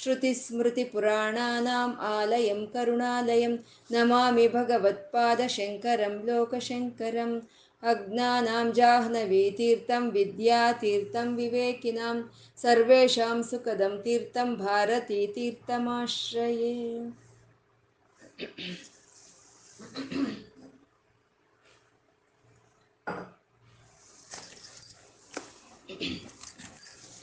श्रुतिस्मृतिपुराणानाम् आलयं करुणालयं नमामि भगवत्पादशङ्करं लोकशङ्करम् अज्ञानां जाह्नवीतीर्थं विद्यातीर्थं विवेकिनां सर्वेषां सुखदं तीर्थं भारतीतीर्थमाश्रये Thank you.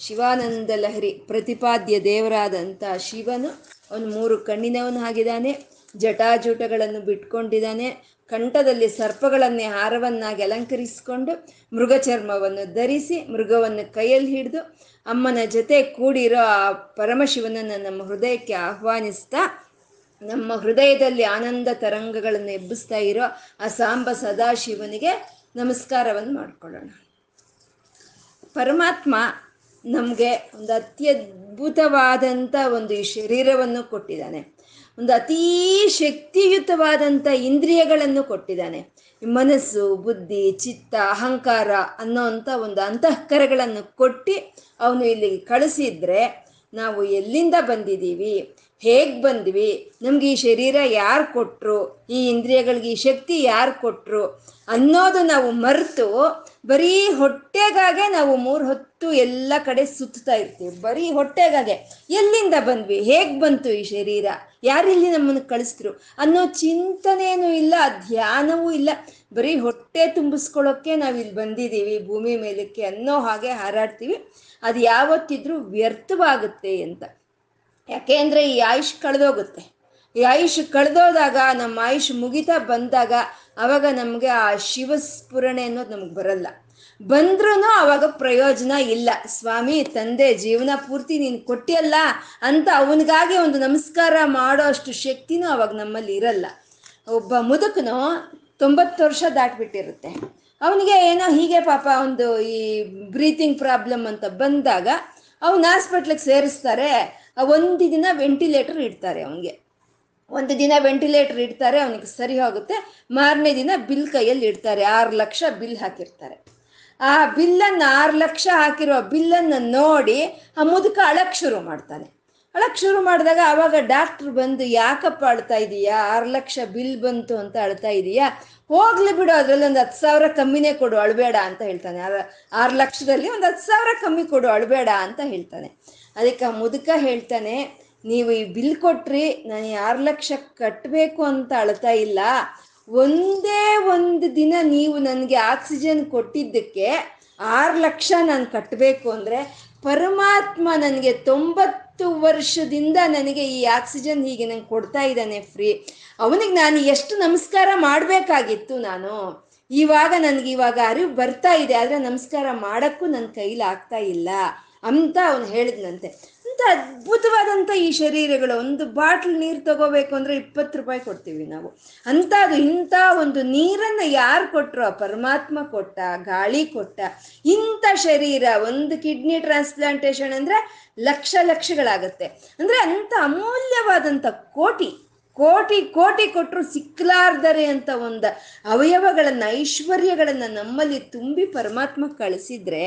Shivananda Lahari ಪ್ರತಿಪಾದ್ಯ ದೇವರಾದಂಥ ಶಿವನು ಅವನು ಮೂರು ಕಣ್ಣಿನವನು ಆಗಿದ್ದಾನೆ, ಜಟಾಜೂಟಗಳನ್ನು ಬಿಟ್ಕೊಂಡಿದ್ದಾನೆ, ಕಂಠದಲ್ಲಿ ಸರ್ಪಗಳನ್ನೇ ಹಾರವನ್ನಾಗಿ ಅಲಂಕರಿಸಿಕೊಂಡು ಮೃಗ ಚರ್ಮವನ್ನು ಧರಿಸಿ ಮೃಗವನ್ನು ಕೈಯಲ್ಲಿ ಹಿಡಿದು ಅಮ್ಮನ ಜೊತೆ ಕೂಡಿರೋ ಆ ಪರಮಶಿವನನ್ನು ನಮ್ಮ ಹೃದಯಕ್ಕೆ ಆಹ್ವಾನಿಸ್ತಾ, ನಮ್ಮ ಹೃದಯದಲ್ಲಿ ಆನಂದ ತರಂಗಗಳನ್ನು ಎಬ್ಬಿಸ್ತಾ ಇರೋ ಆ ಸಾಂಬ ಸದಾಶಿವನಿಗೆ ನಮಸ್ಕಾರವನ್ನು ಮಾಡಿಕೊಳ್ಳೋಣ. ಪರಮಾತ್ಮ ನಮಗೆ ಒಂದು ಅತ್ಯದ್ಭುತವಾದಂಥ ಒಂದು ಈ ಶರೀರವನ್ನು ಕೊಟ್ಟಿದ್ದಾನೆ. ಒಂದು ಅತೀ ಶಕ್ತಿಯುತವಾದಂಥ ಇಂದ್ರಿಯಗಳನ್ನು ಕೊಟ್ಟಿದ್ದಾನೆ. ಮನಸ್ಸು, ಬುದ್ಧಿ, ಚಿತ್ತ, ಅಹಂಕಾರ ಅನ್ನೋವಂಥ ಒಂದು ಅಂತಃಕರಗಳನ್ನು ಕೊಟ್ಟು ಅವನು ಇಲ್ಲಿಗೆ ಕಳಿಸಿದ್ರೆ ನಾವು ಎಲ್ಲಿಂದ ಬಂದಿದ್ದೀವಿ? ಹೇಗೆ ಬಂದ್ವಿ? ನಮ್ಗೆ ಈ ಶರೀರ ಯಾರು ಕೊಟ್ಟರು ಈ ಇಂದ್ರಿಯಗಳಿಗೆ ಈ ಶಕ್ತಿ ಯಾರು ಕೊಟ್ಟರು ಅನ್ನೋದು ನಾವು ಮರೆತು ಬರೀ ಹೊಟ್ಟೆಗಾಗೆ ನಾವು ಮೂರು ಹೊತ್ತು ಎಲ್ಲ ಕಡೆ ಸುತ್ತಾ ಇರ್ತೀವಿ. ಬರೀ ಹೊಟ್ಟೆಗಾಗೆ. ಎಲ್ಲಿಂದ ಬಂದ್ವಿ? ಹೇಗೆ ಬಂತು ಈ ಶರೀರ? ಯಾರಿಲ್ಲಿ ನಮ್ಮನ್ನು ಕಳಿಸ್ತರು ಅನ್ನೋ ಚಿಂತನೆಯೂ ಇಲ್ಲ, ಧ್ಯಾನವೂ ಇಲ್ಲ. ಬರೀ ಹೊಟ್ಟೆ ತುಂಬಿಸ್ಕೊಳ್ಳೋಕ್ಕೆ ನಾವು ಇಲ್ಲಿ ಬಂದಿದ್ದೀವಿ, ಭೂಮಿ ಮೇಲಕ್ಕೆ ಅನ್ನೋ ಹಾಗೆ ಹಾರಾಡ್ತೀವಿ. ಅದು ಯಾವತ್ತಿದ್ರೂ ವ್ಯರ್ಥವಾಗುತ್ತೆ ಅಂತ. ಯಾಕೆಂದ್ರೆ ಈ ಆಯುಷ್ ಕಳೆದೋಗುತ್ತೆ. ಈ ಆಯುಷ್ ಕಳೆದೋದಾಗ, ನಮ್ಮ ಆಯುಷ್ ಮುಗಿತಾ ಬಂದಾಗ, ಅವಾಗ ನಮಗೆ ಆ ಶಿವಸ್ಫುರಣೆ ಅನ್ನೋದು ನಮ್ಗೆ ಬರಲ್ಲ. ಬಂದ್ರೂ ಅವಾಗ ಪ್ರಯೋಜನ ಇಲ್ಲ. ಸ್ವಾಮಿ, ತಂದೆ, ಜೀವನ ಪೂರ್ತಿ ನೀನು ಕೊಟ್ಟಿಯಲ್ಲ ಅಂತ ಅವನಿಗಾಗಿ ಒಂದು ನಮಸ್ಕಾರ ಮಾಡೋ ಅಷ್ಟು ಶಕ್ತಿನೂ ಅವಾಗ ನಮ್ಮಲ್ಲಿ ಇರಲ್ಲ. ಒಬ್ಬ ಮುದುಕನು ತೊಂಬತ್ತು ವರ್ಷ ದಾಟ್ಬಿಟ್ಟಿರುತ್ತೆ. ಅವನಿಗೆ ಏನೋ ಹೀಗೆ ಪಾಪ ಒಂದು ಈ ಬ್ರೀತಿಂಗ್ ಪ್ರಾಬ್ಲಮ್ ಅಂತ ಬಂದಾಗ, ಅವನ ಹಾಸ್ಪಿಟ್ಲಿಗೆ ಸೇರಿಸ್ತಾರೆ. ಒಂದು ದಿನ ವೆಂಟಿಲೇಟರ್ ಇಡ್ತಾರೆ ಅವನಿಗೆ. ಒಂದು ದಿನ ವೆಂಟಿಲೇಟರ್ ಇಡ್ತಾರೆ, ಅವನಿಗೆ ಸರಿ ಹೋಗುತ್ತೆ. ಮಾರನೇ ದಿನ ಬಿಲ್ ಕೈಯಲ್ಲಿ ಇಡ್ತಾರೆ, ಆರು ಲಕ್ಷ ಬಿಲ್ ಹಾಕಿರ್ತಾರೆ. ಆ ಬಿಲ್ಲನ್ನು ಆರು ಲಕ್ಷ ಹಾಕಿರೋ ಬಿಲ್ಲನ್ನು ನೋಡಿ ಆ ಮುದುಕ ಅಳಕ್ಕೆ ಶುರು ಮಾಡ್ತಾನೆ. ಅಳಕ್ ಶುರು ಮಾಡಿದಾಗ ಆವಾಗ ಡಾಕ್ಟ್ರ್ ಬಂದು, ಯಾಕಪ್ಪ ಅಳ್ತಾ ಇದೀಯಾ? ಆರು ಲಕ್ಷ ಬಿಲ್ ಬಂತು ಅಂತ ಅಳ್ತಾ ಇದೀಯಾ? ಹೋಗ್ಲಿ ಬಿಡು, ಅದರಲ್ಲಿ ಒಂದು ಹತ್ತು ಸಾವಿರ ಕಮ್ಮಿನೇ ಕೊಡು, ಅಳಬೇಡ ಅಂತ ಹೇಳ್ತಾನೆ. ಆರು ಲಕ್ಷದಲ್ಲಿ ಒಂದು ಹತ್ತು ಸಾವಿರ ಕಮ್ಮಿ ಕೊಡು, ಅಳಬೇಡ ಅಂತ ಹೇಳ್ತಾನೆ. ಅದಕ್ಕೆ ಆ ಮುದುಕ ಹೇಳ್ತಾನೆ ನೀವು ಈ ಬಿಲ್ ಕೊಟ್ರಿ, ನಾನು ಆರು ಲಕ್ಷ ಕಟ್ಟಬೇಕು ಅಂತ ಅಳ್ತಾ ಇಲ್ಲ. ಒಂದೇ ಒಂದು ದಿನ ನೀವು ನನಗೆ ಆಕ್ಸಿಜನ್ ಕೊಟ್ಟಿದ್ದಕ್ಕೆ ಆರು ಲಕ್ಷ ನಾನು ಕಟ್ಟಬೇಕು ಅಂದರೆ ಪರಮಾತ್ಮ ನನಗೆ ತೊಂಬತ್ತು ವರ್ಷದಿಂದ ನನಗೆ ಈ ಆಕ್ಸಿಜನ್ ಹೀಗೆ ನಂಗೆ ಕೊಡ್ತಾ ಇದ್ದಾನೆ ಫ್ರೀ. ಅವನಿಗೆ ನಾನು ಎಷ್ಟು ನಮಸ್ಕಾರ ಮಾಡಬೇಕಾಗಿತ್ತು ನಾನು. ಇವಾಗ ನನಗೆ ಇವಾಗ ಅರಿವು ಬರ್ತಾ ಇದೆ, ಆದರೆ ನಮಸ್ಕಾರ ಮಾಡೋಕ್ಕೂ ನನ್ನ ಕೈಲಿ ಆಗ್ತಾ ಇಲ್ಲ. ಅಂತ ಅವನು ಹೇಳಿದ್ನಂತೆ. ಅಂತ ಅದ್ಭುತವಾದಂಥ ಈ ಶರೀರಗಳು. ಒಂದು ಬಾಟ್ಲ್ ನೀರು ತಗೋಬೇಕು ಅಂದರೆ ಇಪ್ಪತ್ತು ರೂಪಾಯಿ ಕೊಡ್ತೀವಿ ನಾವು. ಅಂಥದ್ದು, ಇಂಥ ಒಂದು ನೀರನ್ನು ಯಾರು ಕೊಟ್ಟರು ಪರಮಾತ್ಮ ಕೊಟ್ಟ ಗಾಳಿ ಕೊಟ್ಟ. ಇಂಥ ಶರೀರ, ಒಂದು ಕಿಡ್ನಿ ಟ್ರಾನ್ಸ್ಪ್ಲಾಂಟೇಶನ್ ಅಂದರೆ ಲಕ್ಷ ಲಕ್ಷಗಳಾಗತ್ತೆ. ಅಂದರೆ ಅಂಥ ಅಮೂಲ್ಯವಾದಂಥ ಕೋಟಿ. ಕೋಟಿ ಕೋಟಿ ಕೊಟ್ಟರು ಸಿಕ್ಕಲಾರ್ದರೆ ಅಂತ ಒಂದು ಅವಯವಗಳನ್ನು, ಐಶ್ವರ್ಯಗಳನ್ನು ನಮ್ಮಲ್ಲಿ ತುಂಬಿ ಪರಮಾತ್ಮ ಕಳಿಸಿದ್ರೆ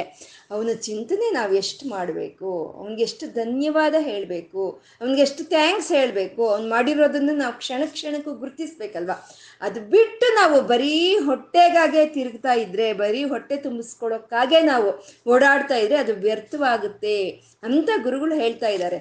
ಅವನ ಚಿಂತನೆ ನಾವು ಎಷ್ಟು ಮಾಡಬೇಕು? ಅವನಿಗೆ ಎಷ್ಟು ಧನ್ಯವಾದ ಹೇಳಬೇಕು? ಅವನಿಗೆ ಎಷ್ಟು ಥ್ಯಾಂಕ್ಸ್ ಹೇಳಬೇಕು? ಅವ್ನು ಮಾಡಿರೋದನ್ನು ನಾವು ಕ್ಷಣ ಕ್ಷಣಕ್ಕೂ ಗುರುತಿಸ್ಬೇಕಲ್ವ? ಅದು ಬಿಟ್ಟು ನಾವು ಬರೀ ಹೊಟ್ಟೆಗಾಗೆ ತಿರುಗ್ತಾ ಇದ್ರೆ, ಬರೀ ಹೊಟ್ಟೆ ತುಂಬಿಸ್ಕೊಳೋಕ್ಕಾಗೆ ನಾವು ಓಡಾಡ್ತಾ ಇದ್ರೆ ಅದು ವ್ಯರ್ಥವಾಗುತ್ತೆ ಅಂತ ಗುರುಗಳು ಹೇಳ್ತಾ ಇದ್ದಾರೆ.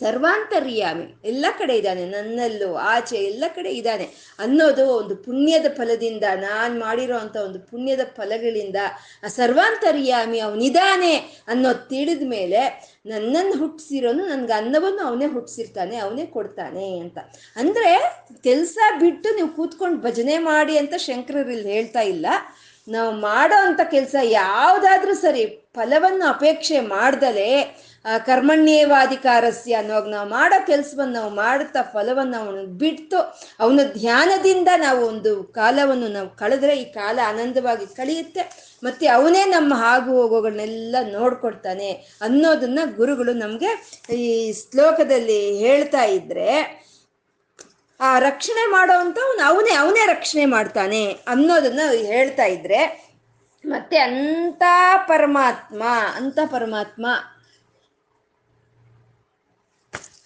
ಸರ್ವಾಂತರ್ಯಾಮಿ. ಎಲ್ಲ ಕಡೆ ಇದ್ದಾನೆ, ನನ್ನಲ್ಲೂ, ಆಚೆ, ಎಲ್ಲ ಕಡೆ ಇದ್ದಾನೆ. ಅನ್ನೋದು ಒಂದು ಪುಣ್ಯದ ಫಲದಿಂದ, ನಾನು ಮಾಡಿರೋ ಅಂಥ ಒಂದು ಪುಣ್ಯದ ಫಲಗಳಿಂದ ಆ ಸರ್ವಾಂತರ್ಯಾಮಿ ಅವನಿದ್ದಾನೆ ಅನ್ನೋದು ತಿಳಿದ ಮೇಲೆ ನನ್ನನ್ನು ಹುಟ್ಟಿಸಿರೋನು, ನನ್ಗೆ ಅನ್ನವನ್ನು ಅವನೇ ಹುಟ್ಟಿಸಿರ್ತಾನೆ, ಅವನೇ ಕೊಡ್ತಾನೆ ಅಂತ. ಅಂದರೆ ಕೆಲಸ ಬಿಟ್ಟು ನೀವು ಕೂತ್ಕೊಂಡು ಭಜನೆ ಮಾಡಿ ಅಂತ ಶಂಕರರು ಇಲ್ಲಿ ಹೇಳ್ತಾ ಇಲ್ಲ. ನಾವು ಮಾಡೋ ಅಂತ ಕೆಲಸ ಯಾವುದಾದ್ರೂ ಸರಿ, ಫಲವನ್ನು ಅಪೇಕ್ಷೆ ಮಾಡ್ದಲೇ ಕರ್ಮಣ್ಯೇವಾಧಿಕಾರಸ್ಯ ಅನ್ನೋವಾಗ ನಾವು ಮಾಡೋ ಕೆಲಸವನ್ನು ನಾವು ಮಾಡುತ್ತಾ ಫಲವನ್ನು ಅವನು ಬಿಟ್ಟು ಅವನ ಧ್ಯಾನದಿಂದ ನಾವು ಒಂದು ಕಾಲವನ್ನು ನಾವು ಕಳೆದ್ರೆ ಈ ಕಾಲ ಆನಂದವಾಗಿ ಕಳೆಯುತ್ತೆ. ಮತ್ತೆ ಅವನೇ ನಮ್ಮ ಹಾಗು ಹೋಗೋಗಳನ್ನೆಲ್ಲ ನೋಡ್ಕೊಡ್ತಾನೆ ಅನ್ನೋದನ್ನ ಗುರುಗಳು ನಮಗೆ ಈ ಶ್ಲೋಕದಲ್ಲಿ ಹೇಳ್ತಾ ಇದ್ರೆ, ಆ ರಕ್ಷಣೆ ಮಾಡೋವಂಥವ್ನು ಅವನೇ ಅವನೇ ರಕ್ಷಣೆ ಮಾಡ್ತಾನೆ ಅನ್ನೋದನ್ನ ಹೇಳ್ತಾ ಇದ್ರೆ, ಮತ್ತೆ ಅಂತ ಪರಮಾತ್ಮ ಅಂತ ಪರಮಾತ್ಮ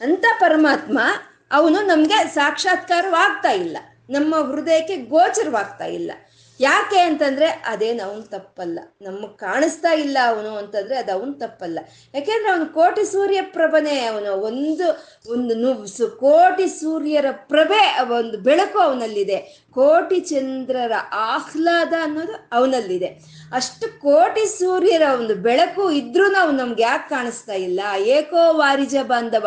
ಅಂತ ಪರಮಾತ್ಮ ಅವನು ನಮಗೆ ಸಾಕ್ಷಾತ್ಕಾರವಾಗ್ತಾ ಇಲ್ಲ. ನಮ್ಮ ಹೃದಯಕ್ಕೆ ಗೋಚರವಾಗ್ತಾ ಇಲ್ಲ. ಯಾಕೆ ಅಂತಂದ್ರೆ ಅದೇನು ಅವನು ತಪ್ಪಲ್ಲ. ನಮಗೆ ಕಾಣಿಸ್ತಾ ಇಲ್ಲ ಅವನು ಅಂತಂದ್ರೆ ಅದು ಅವನ್ ತಪ್ಪಲ್ಲ. ಯಾಕೆಂದ್ರೆ ಅವನು ಕೋಟಿ ಸೂರ್ಯ ಪ್ರಭನೇ, ಅವನು ಒಂದು ಒಂದು ನು ಕೋಟಿ ಸೂರ್ಯರ ಪ್ರಭೆ, ಒಂದು ಬೆಳಕು ಅವನಲ್ಲಿದೆ. ಕೋಟಿ ಚಂದ್ರರ ಆಹ್ಲಾದ ಅನ್ನೋದು ಅವನಲ್ಲಿದೆ. ಅಷ್ಟು ಕೋಟಿ ಸೂರ್ಯರ ಒಂದು ಬೆಳಕು ಇದ್ರೂ ಅವ್ನು ನಮ್ಗೆ ಯಾಕೆ ಕಾಣಿಸ್ತಾ ಇಲ್ಲ? ಏಕೋ ವಾರಿಜ ಬಾಂಧವ.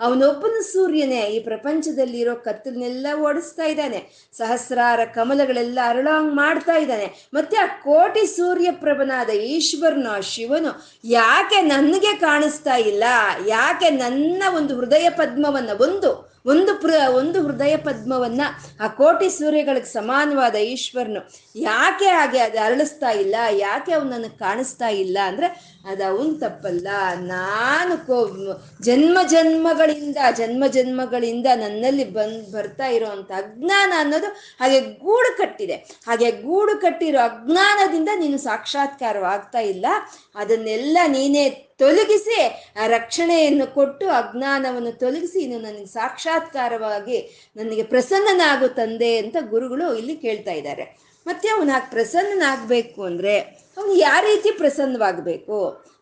ಅವನೊಬ್ಬನ ಸೂರ್ಯನೇ. ಈ ಪ್ರಪಂಚದಲ್ಲಿರೋ ಕತ್ತಲನ್ನೆಲ್ಲ ಓಡಿಸ್ತಾ ಇದ್ದಾನೆ. ಸಹಸ್ರಾರ ಕಮಲಗಳೆಲ್ಲ ಅರಳಾಂಗ್ ಮಾಡ್ತಾ ಇದ್ದಾನೆ. ಮತ್ತೆ ಆ ಕೋಟಿ ಸೂರ್ಯ ಪ್ರಭನಾದ ಈಶ್ವರನು, ಆ ಶಿವನು ಯಾಕೆ ನನಗೆ ಕಾಣಿಸ್ತಾ ಇಲ್ಲ? ಯಾಕೆ ನನ್ನ ಒಂದು ಹೃದಯ ಪದ್ಮವನ್ನ ಒಂದು ಒಂದು ಪ್ರ ಒಂದು ಹೃದಯ ಪದ್ಮವನ್ನ ಆ ಕೋಟಿ ಸೂರ್ಯಗಳಿಗೆ ಸಮಾನವಾದ ಈಶ್ವರನು ಯಾಕೆ ಹಾಗೆ ಅದು ಅರಳಿಸ್ತಾ ಇಲ್ಲ? ಯಾಕೆ ಅವನು ನನಗೆ ಕಾಣಿಸ್ತಾ ಇಲ್ಲ ಅಂದ್ರೆ ಅದು ಅವನ್ ತಪ್ಪಲ್ಲ. ನಾನು ಕೋ, ಜನ್ಮ ಜನ್ಮಗಳಿಂದ ಜನ್ಮ ಜನ್ಮಗಳಿಂದ ನನ್ನಲ್ಲಿ ಬಂದ್ ಬರ್ತಾ ಇರೋವಂಥ ಅಜ್ಞಾನ ಅನ್ನೋದು ಹಾಗೆ ಗೂಡು ಕಟ್ಟಿದೆ. ಹಾಗೆ ಗೂಡು ಕಟ್ಟಿರೋ ಅಜ್ಞಾನದಿಂದ ನೀನು ಸಾಕ್ಷಾತ್ಕಾರವಾಗ್ತಾ ಇಲ್ಲ. ಅದನ್ನೆಲ್ಲ ನೀನೇ ತೊಲಗಿಸಿ ಆ ರಕ್ಷಣೆಯನ್ನು ಕೊಟ್ಟು ಅಜ್ಞಾನವನ್ನು ತೊಲಗಿಸಿ ಇನ್ನು ನನಗೆ ಸಾಕ್ಷಾತ್ಕಾರವಾಗಿ ನನಗೆ ಪ್ರಸನ್ನನಾಗು ತಂದೆ ಅಂತ ಗುರುಗಳು ಇಲ್ಲಿ ಕೇಳ್ತಾ ಇದ್ದಾರೆ. ಮತ್ತೆ ಅವನು ಪ್ರಸನ್ನನಾಗಬೇಕು ಅಂದರೆ ಅವನು ಯಾವ ರೀತಿ ಪ್ರಸನ್ನವಾಗಬೇಕು?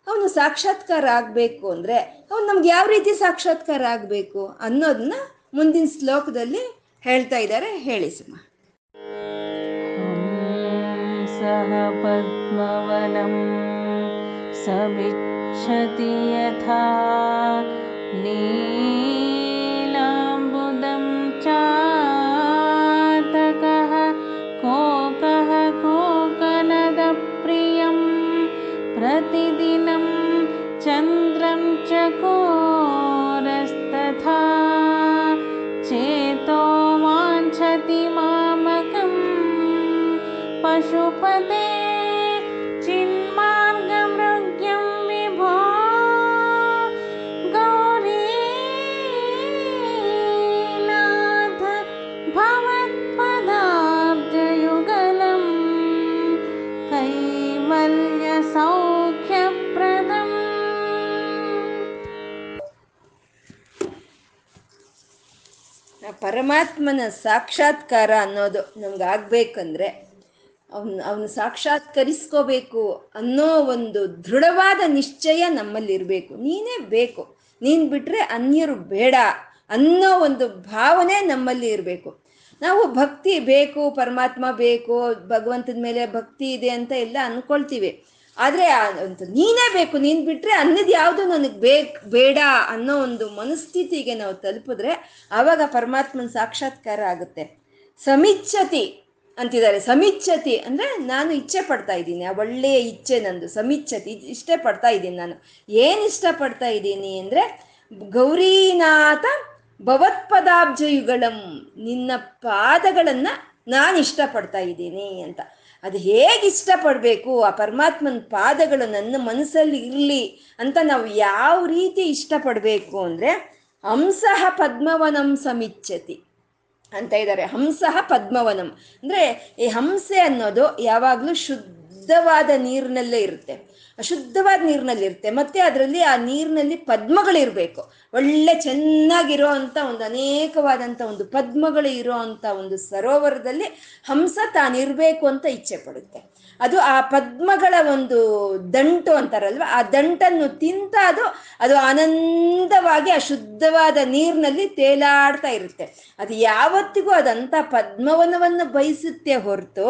ಅವನು ಸಾಕ್ಷಾತ್ಕಾರ ಆಗಬೇಕು ಅಂದರೆ ಅವನು ನಮ್ಗೆ ಯಾವ ರೀತಿ ಸಾಕ್ಷಾತ್ಕಾರ ಆಗಬೇಕು ಅನ್ನೋದನ್ನ ಮುಂದಿನ ಶ್ಲೋಕದಲ್ಲಿ ಹೇಳ್ತಾ ಇದ್ದಾರೆ. ಹೇಳಿ ಸುಮ. ಸಹ ಪದ್ಮವನಂ ಸಮಿತ್ समिच्छति यथा नीलाम्बुदं चातकः कोकः कोकनदप्रियं प्रतिदिनं चन्द्रं चकोरस्तथा चेतो वाञ्छति मामकम् पशुपते ಪರಮಾತ್ಮನ ಸಾಕ್ಷಾತ್ಕಾರ ಅನ್ನೋದು ನಮ್ಗೆ ಆಗ್ಬೇಕಂದ್ರೆ ಅವನು ಅವನು ಸಾಕ್ಷಾತ್ಕರಿಸ್ಕೋಬೇಕು ಅನ್ನೋ ಒಂದು ದೃಢವಾದ ನಿಶ್ಚಯ ನಮ್ಮಲ್ಲಿರಬೇಕು. ನೀನೇ ಬೇಕು. ನೀನು ಬಿಟ್ರೆ ಅನ್ಯರು ಬೇಡ ಅನ್ನೋ ಒಂದು ಭಾವನೆ ನಮ್ಮಲ್ಲಿ ಇರಬೇಕು ನಾವು ಭಕ್ತಿ ಬೇಕು, ಪರಮಾತ್ಮ ಬೇಕು, ಭಗವಂತನ ಮೇಲೆ ಭಕ್ತಿ ಇದೆ ಅಂತ ಎಲ್ಲ ಅನ್ಕೊಳ್ತೀವಿ. ಆದರೆ ಒಂದು ನೀನೇ ಬೇಕು, ನೀನು ಬಿಟ್ರೆ ಅನ್ನದ ಯಾವುದು ನನಗೆ ಬೇಕು, ಬೇಡ ಅನ್ನೋ ಒಂದು ಮನಸ್ಥಿತಿಗೆ ನಾವು ತಲುಪಿದ್ರೆ ಆವಾಗ ಪರಮಾತ್ಮನ ಸಾಕ್ಷಾತ್ಕಾರ ಆಗುತ್ತೆ. ಸಮಿಚ್ಛತಿ ಅಂತಿದ್ದಾರೆ. ಸಮಿಚ್ಛತಿ ಅಂದರೆ ನಾನು ಇಚ್ಛೆ ಪಡ್ತಾ ಇದ್ದೀನಿ. ಆ ಒಳ್ಳೆಯ ಇಚ್ಛೆ ನಂದು, ಸಮಿಚ್ಛತಿ ಇಷ್ಟೇ ಪಡ್ತಾ ಇದ್ದೀನಿ ನಾನು. ಏನು ಇಷ್ಟಪಡ್ತಾ ಇದ್ದೀನಿ ಅಂದರೆ ಗೌರೀನಾಥ ಭವತ್ಪದಾಬ್ಜಯುಗಳಂ, ನಿನ್ನ ಪಾದಗಳನ್ನು ನಾನು ಇಷ್ಟಪಡ್ತಾ ಇದ್ದೀನಿ ಅಂತ. ಅದು ಹೇಗೆ ಇಷ್ಟಪಡಬೇಕು? ಆ ಪರಮಾತ್ಮನ ಪಾದಗಳು ನನ್ನ ಮನಸ್ಸಲ್ಲಿ ಇರಲಿ ಅಂತ ನಾವು ಯಾವ ರೀತಿ ಇಷ್ಟಪಡಬೇಕು ಅಂದರೆ ಹಂಸಃ ಪದ್ಮವನಂ ಸಮಿಚ್ಛತಿ ಅಂತ ಇದ್ದಾರೆ. ಹಂಸಃ ಪದ್ಮವನಂ. ಅಂದರೆ ಈ ಹಂಸೆ ಅನ್ನೋದು ಯಾವಾಗಲೂ ಶುದ್ಧವಾದ ನೀರಿನಲ್ಲೇ ಇರುತ್ತೆ. ಅಶುದ್ಧವಾದ ನೀರಿನಲ್ಲಿ ಇರುತ್ತೆ. ಮತ್ತೆ ಅದರಲ್ಲಿ ಆ ನೀರಿನಲ್ಲಿ ಪದ್ಮಗಳಿರಬೇಕು. ಒಳ್ಳೆ ಚೆನ್ನಾಗಿರೋ ಅಂತ ಒಂದು ಅನೇಕವಾದಂಥ ಒಂದು ಪದ್ಮಗಳು ಇರೋ ಅಂಥ ಒಂದು ಸರೋವರದಲ್ಲಿ ಹಂಸ ತಾನಿರಬೇಕು ಅಂತ ಇಚ್ಛೆ ಪಡುತ್ತೆ. ಅದು ಆ ಪದ್ಮಗಳ ಒಂದು ದಂಟು ಅಂತಾರಲ್ವ? ಆ ದಂಟನ್ನು ತಿಂತ ಅದು ಅದು ಆನಂದವಾಗಿ ಆ ಶುದ್ಧವಾದ ನೀರಿನಲ್ಲಿ ತೇಲಾಡ್ತಾ ಇರುತ್ತೆ. ಅದು ಯಾವತ್ತಿಗೂ ಅದಂಥ ಪದ್ಮವನವನ್ನು ಬಯಸುತ್ತೆ ಹೊರತು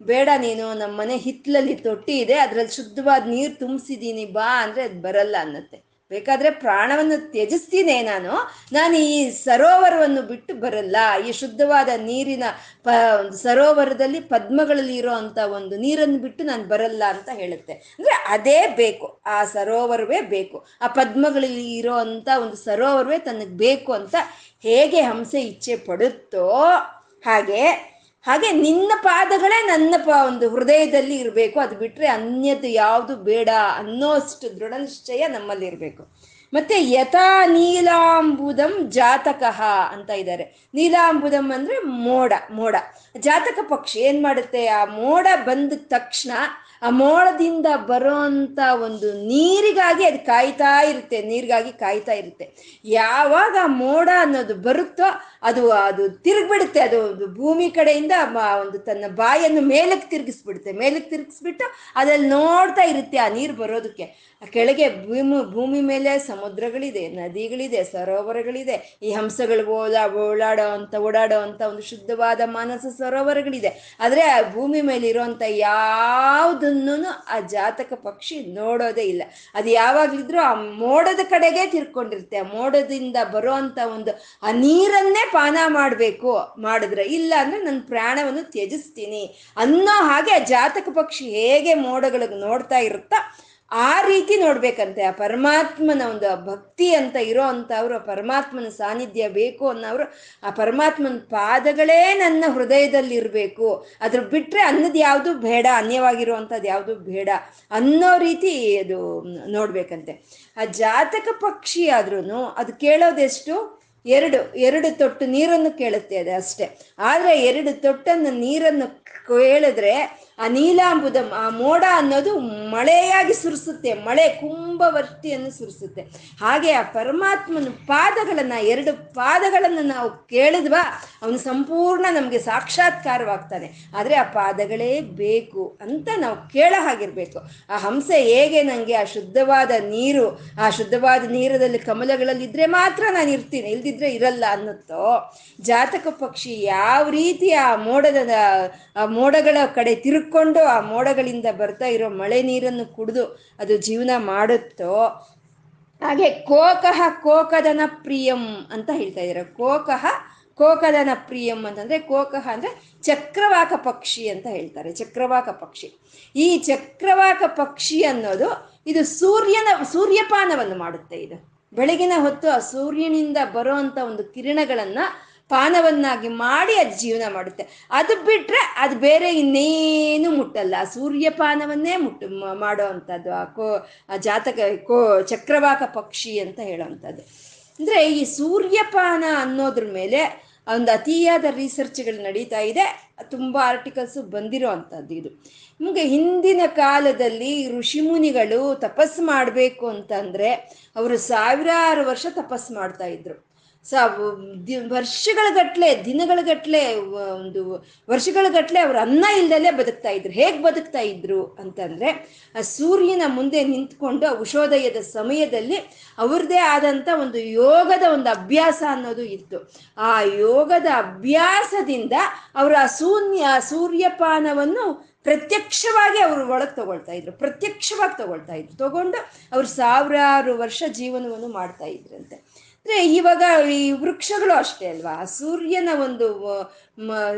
ಬೇಡ ನೀನು ನಮ್ಮ ಮನೆ ಹಿತ್ತಲಲ್ಲಿ ತೊಟ್ಟಿ ಇದೆ, ಅದ್ರಲ್ಲಿ ಶುದ್ಧವಾದ ನೀರು ತುಂಬಿಸಿದ್ದೀನಿ ಬಾ ಅಂದರೆ ಅದು ಬರಲ್ಲ ಅನ್ನತ್ತೆ. ಬೇಕಾದ್ರೆ ಪ್ರಾಣವನ್ನು ತ್ಯಜಿಸ್ತೀನಿ ನಾನು ನಾನು ಈ ಸರೋವರವನ್ನು ಬಿಟ್ಟು ಬರಲ್ಲ. ಈ ಶುದ್ಧವಾದ ನೀರಿನ ಪ, ಸರೋವರದಲ್ಲಿ ಪದ್ಮಗಳಲ್ಲಿ ಇರೋ ಅಂತ ಒಂದು ನೀರನ್ನು ಬಿಟ್ಟು ನಾನು ಬರಲ್ಲ ಅಂತ ಹೇಳುತ್ತೆ. ಅಂದ್ರೆ ಅದೇ ಬೇಕು, ಆ ಸರೋವರವೇ ಬೇಕು. ಆ ಪದ್ಮಗಳಲ್ಲಿ ಇರೋ ಅಂತ ಒಂದು ಸರೋವರವೇ ತನಗೆ ಬೇಕು ಅಂತ ಹೇಗೆ ಹಂಸೆ ಇಚ್ಛೆ ಪಡುತ್ತೋ ಹಾಗೆ ಹಾಗೆ ನಿನ್ನ ಪಾದಗಳೇ ನನ್ನ ಪ ಒಂದು ಹೃದಯದಲ್ಲಿ ಇರಬೇಕು. ಅದು ಬಿಟ್ಟರೆ ಅನ್ಯದ್ದು ಯಾವುದು ಬೇಡ ಅನ್ನೋಷ್ಟು ದೃಢ ನಿಶ್ಚಯ ನಮ್ಮಲ್ಲಿ ಇರಬೇಕು. ಮತ್ತೆ ಯಥಾ ನೀಲಾಂಬುದಂ ಜಾತಕಃ ಅಂತ ಇದ್ದಾರೆ. ನೀಲಾಂಬುದಂ ಅಂದ್ರೆ ಮೋಡ ಮೋಡ. ಜಾತಕ ಪಕ್ಷಿ ಏನ್ ಮಾಡುತ್ತೆ? ಆ ಮೋಡ ಬಂದ ತಕ್ಷಣ ಆ ಮೋಳದಿಂದ ಬರೋಂಥ ಒಂದು ನೀರಿಗಾಗಿ ಅದು ಕಾಯ್ತಾ ಇರುತ್ತೆ, ನೀರಿಗಾಗಿ ಕಾಯ್ತಾ ಇರುತ್ತೆ. ಯಾವಾಗ ಮೋಡ ಅನ್ನೋದು ಬರುತ್ತೋ ಅದು ಅದು ತಿರುಗ್ಬಿಡುತ್ತೆ. ಅದು ಭೂಮಿ ಕಡೆಯಿಂದ ಒಂದು ತನ್ನ ಬಾಯನ್ನು ಮೇಲಕ್ಕೆ ತಿರುಗಿಸ್ಬಿಡುತ್ತೆ. ಮೇಲಕ್ಕೆ ತಿರುಗಿಸ್ಬಿಟ್ಟು ಅದ್ರಲ್ಲಿ ನೋಡ್ತಾ ಇರುತ್ತೆ ಆ ನೀರು ಬರೋದಕ್ಕೆ. ಕೆಳಗೆ ಭೂಮಿ ಭೂಮಿ ಮೇಲೆ ಸಮುದ್ರಗಳಿದೆ, ನದಿಗಳಿದೆ, ಸರೋವರಗಳಿದೆ, ಈ ಹಂಸಗಳು ಓಲಾ ಓಡಾಡೋ ಅಂತ ಓಡಾಡೋ ಅಂತ ಒಂದು ಶುದ್ಧವಾದ ಮಾನಸ ಸರೋವರಗಳಿದೆ. ಆದರೆ ಆ ಭೂಮಿ ಮೇಲೆ ಇರುವಂತ ಯಾವುದನ್ನು ಆ ಜಾತಕ ಪಕ್ಷಿ ನೋಡೋದೇ ಇಲ್ಲ. ಅದು ಯಾವಾಗ್ಲಿದ್ರು ಆ ಮೋಡದ ಕಡೆಗೆ ತಿರ್ಕೊಂಡಿರುತ್ತೆ. ಆ ಮೋಡದಿಂದ ಬರುವಂತ ಒಂದು, ಆ ನೀರನ್ನೇ ಪಾನ ಮಾಡಬೇಕು, ಮಾಡಿದ್ರೆ ಇಲ್ಲ ಅಂದ್ರೆ ನನ್ನ ಪ್ರಾಣವನ್ನು ತ್ಯಜಿಸ್ತೀನಿ ಅನ್ನೋ ಹಾಗೆ ಆ ಜಾತಕ ಪಕ್ಷಿ ಹೇಗೆ ಮೋಡಗಳಿಗೆ ನೋಡ್ತಾ ಇರುತ್ತಾ ಆ ರೀತಿ ನೋಡ್ಬೇಕಂತೆ, ಆ ಪರಮಾತ್ಮನ ಒಂದು ಭಕ್ತಿ ಅಂತ ಇರೋ ಅಂಥವ್ರು ಪರಮಾತ್ಮನ ಸಾನ್ನಿಧ್ಯ ಬೇಕು ಅನ್ನೋರು ಆ ಪರಮಾತ್ಮನ ಪಾದಗಳೇ ನನ್ನ ಹೃದಯದಲ್ಲಿ ಇರಬೇಕು ಅದ್ರ ಬಿಟ್ರೆ ಅನ್ನದ ಯಾವುದು ಬೇಡ ಅನ್ಯವಾಗಿರುವಂಥದ್ದು ಯಾವುದು ಬೇಡ ಅನ್ನೋ ರೀತಿ ಅದು ನೋಡ್ಬೇಕಂತೆ. ಆ ಜಾತಕ ಪಕ್ಷಿ ಆದ್ರೂ ಅದು ಕೇಳೋದೆಷ್ಟು? ಎರಡು ಎರಡು ತೊಟ್ಟು ನೀರನ್ನು ಕೇಳುತ್ತೆ ಅದು ಅಷ್ಟೇ. ಆದರೆ ಎರಡು ತೊಟ್ಟನ್ನು ನೀರನ್ನು ಕೇಳಿದ್ರೆ ಆ ನೀಲಾಂಬುದ ಆ ಮೋಡ ಅನ್ನೋದು ಮಳೆಯಾಗಿ ಸುರಿಸುತ್ತೆ, ಮಳೆ ಕುಂಭವರ್ತಿಯನ್ನು ಸುರಿಸುತ್ತೆ. ಹಾಗೆ ಆ ಪರಮಾತ್ಮನ ಪಾದಗಳನ್ನ, ಎರಡು ಪಾದಗಳನ್ನು ನಾವು ಕೇಳಿದ್ವಾ, ಅವನು ಸಂಪೂರ್ಣ ನಮಗೆ ಸಾಕ್ಷಾತ್ಕಾರವಾಗ್ತಾನೆ. ಆದರೆ ಆ ಪಾದಗಳೇ ಬೇಕು ಅಂತ ನಾವು ಕೇಳೋ ಹಾಗಿರ್ಬೇಕು. ಆ ಹಂಸೆ ಹೇಗೆ ನನಗೆ ಆ ಶುದ್ಧವಾದ ನೀರು, ಆ ಶುದ್ಧವಾದ ನೀರದಲ್ಲಿ ಕಮಲಗಳಲ್ಲಿ ಇದ್ರೆ ಮಾತ್ರ ನಾನು ಇರ್ತೀನಿ, ಇಲ್ದಿದ್ರೆ ಇರಲ್ಲ ಅನ್ನುತ್ತೋ? ಜಾತಕ ಪಕ್ಷಿ ಯಾವ ರೀತಿ ಆ ಮೋಡದ ಮೋಡಗಳ ಕಡೆ ತಿರುಕೊಂಡು ಆ ಮೋಡಗಳಿಂದ ಬರ್ತಾ ಇರೋ ಮಳೆ ನೀರನ್ನು ಕುಡಿದು ಅದು ಜೀವನ ಮಾಡುತ್ತೋ? ಹಾಗೆ ಕೋಕಹ ಕೋಕದನ ಪ್ರಿಯಂ ಅಂತ ಹೇಳ್ತಾ ಇದ್ದಾರೆ. ಕೋಕಹ ಕೋಕದನ ಪ್ರಿಯಂ ಅಂತಂದ್ರೆ ಕೋಕಹ ಅಂದ್ರೆ ಚಕ್ರವಾಕ ಪಕ್ಷಿ ಅಂತ ಹೇಳ್ತಾರೆ. ಚಕ್ರವಾಕ ಪಕ್ಷಿ. ಈ ಚಕ್ರವಾಕ ಪಕ್ಷಿ ಅನ್ನೋದು ಇದು ಸೂರ್ಯನ, ಸೂರ್ಯಪಾನವನ್ನು ಮಾಡುತ್ತೆ ಇದು. ಬೆಳಗಿನ ಹೊತ್ತು ಆ ಸೂರ್ಯನಿಂದ ಬರುವಂತ ಒಂದು ಕಿರಣಗಳನ್ನ ಪಾನವನ್ನಾಗಿ ಮಾಡಿ ಅದು ಜೀವನ ಮಾಡುತ್ತೆ. ಅದು ಬಿಟ್ರೆ ಅದು ಬೇರೆ ಇನ್ನೇನು ಮುಟ್ಟಲ್ಲ. ಆ ಸೂರ್ಯಪಾನವನ್ನೇ ಮುಟ್ಟು ಮಾಡೋ ಅಂಥದ್ದು ಆ ಕೋ, ಆ ಜಾತಕ, ಕೋ, ಚಕ್ರವಾಕ ಪಕ್ಷಿ ಅಂತ ಹೇಳೋವಂಥದ್ದು. ಅಂದರೆ ಈ ಸೂರ್ಯಪಾನ ಅನ್ನೋದ್ರ ಮೇಲೆ ಒಂದು ಅತಿಯಾದ ರಿಸರ್ಚ್ಗಳು ನಡೀತಾ ಇದೆ. ತುಂಬ ಆರ್ಟಿಕಲ್ಸು ಬಂದಿರೋ ಅಂಥದ್ದು ಇದು. ನಿಮಗೆ ಹಿಂದಿನ ಕಾಲದಲ್ಲಿ ಋಷಿಮುನಿಗಳು ತಪಸ್ಸು ಮಾಡಬೇಕು ಅಂತಂದರೆ ಅವರು ಸಾವಿರಾರು ವರ್ಷ ತಪಸ್ಸು ಮಾಡ್ತಾ ಇದ್ರು. ಸ ದಿ ವರ್ಷಗಳ ಗಟ್ಲೆ ದಿನಗಳ ಗಟ್ಲೆ ಒಂದು ವರ್ಷಗಳ ಗಟ್ಲೆ ಅವ್ರು ಅನ್ನ ಇಲ್ದಲೇ ಬದುಕ್ತಾ ಇದ್ರು. ಹೇಗೆ ಬದುಕ್ತಾ ಇದ್ರು ಅಂತಂದ್ರೆ, ಆ ಸೂರ್ಯನ ಮುಂದೆ ನಿಂತ್ಕೊಂಡು ಉಷೋದಯದ ಸಮಯದಲ್ಲಿ ಅವ್ರದ್ದೇ ಆದಂಥ ಒಂದು ಯೋಗದ ಒಂದು ಅಭ್ಯಾಸ ಅನ್ನೋದು ಇತ್ತು. ಆ ಯೋಗದ ಅಭ್ಯಾಸದಿಂದ ಅವರು ಆ ಶೂನ್ಯ ಸೂರ್ಯಪಾನವನ್ನು ಪ್ರತ್ಯಕ್ಷವಾಗಿ ಅವರು ಒಳಗೆ ತಗೊಳ್ತಾ ಇದ್ರು. ಪ್ರತ್ಯಕ್ಷವಾಗಿ ತಗೊಳ್ತಾ ಇದ್ರು. ತಗೊಂಡು ಅವ್ರು ಸಾವಿರಾರು ವರ್ಷ ಜೀವನವನ್ನು ಮಾಡ್ತಾ ಇವಾಗ ಈ ವೃಕ್ಷಗಳು ಅಷ್ಟೇ ಅಲ್ವಾ? ಸೂರ್ಯನ ಒಂದು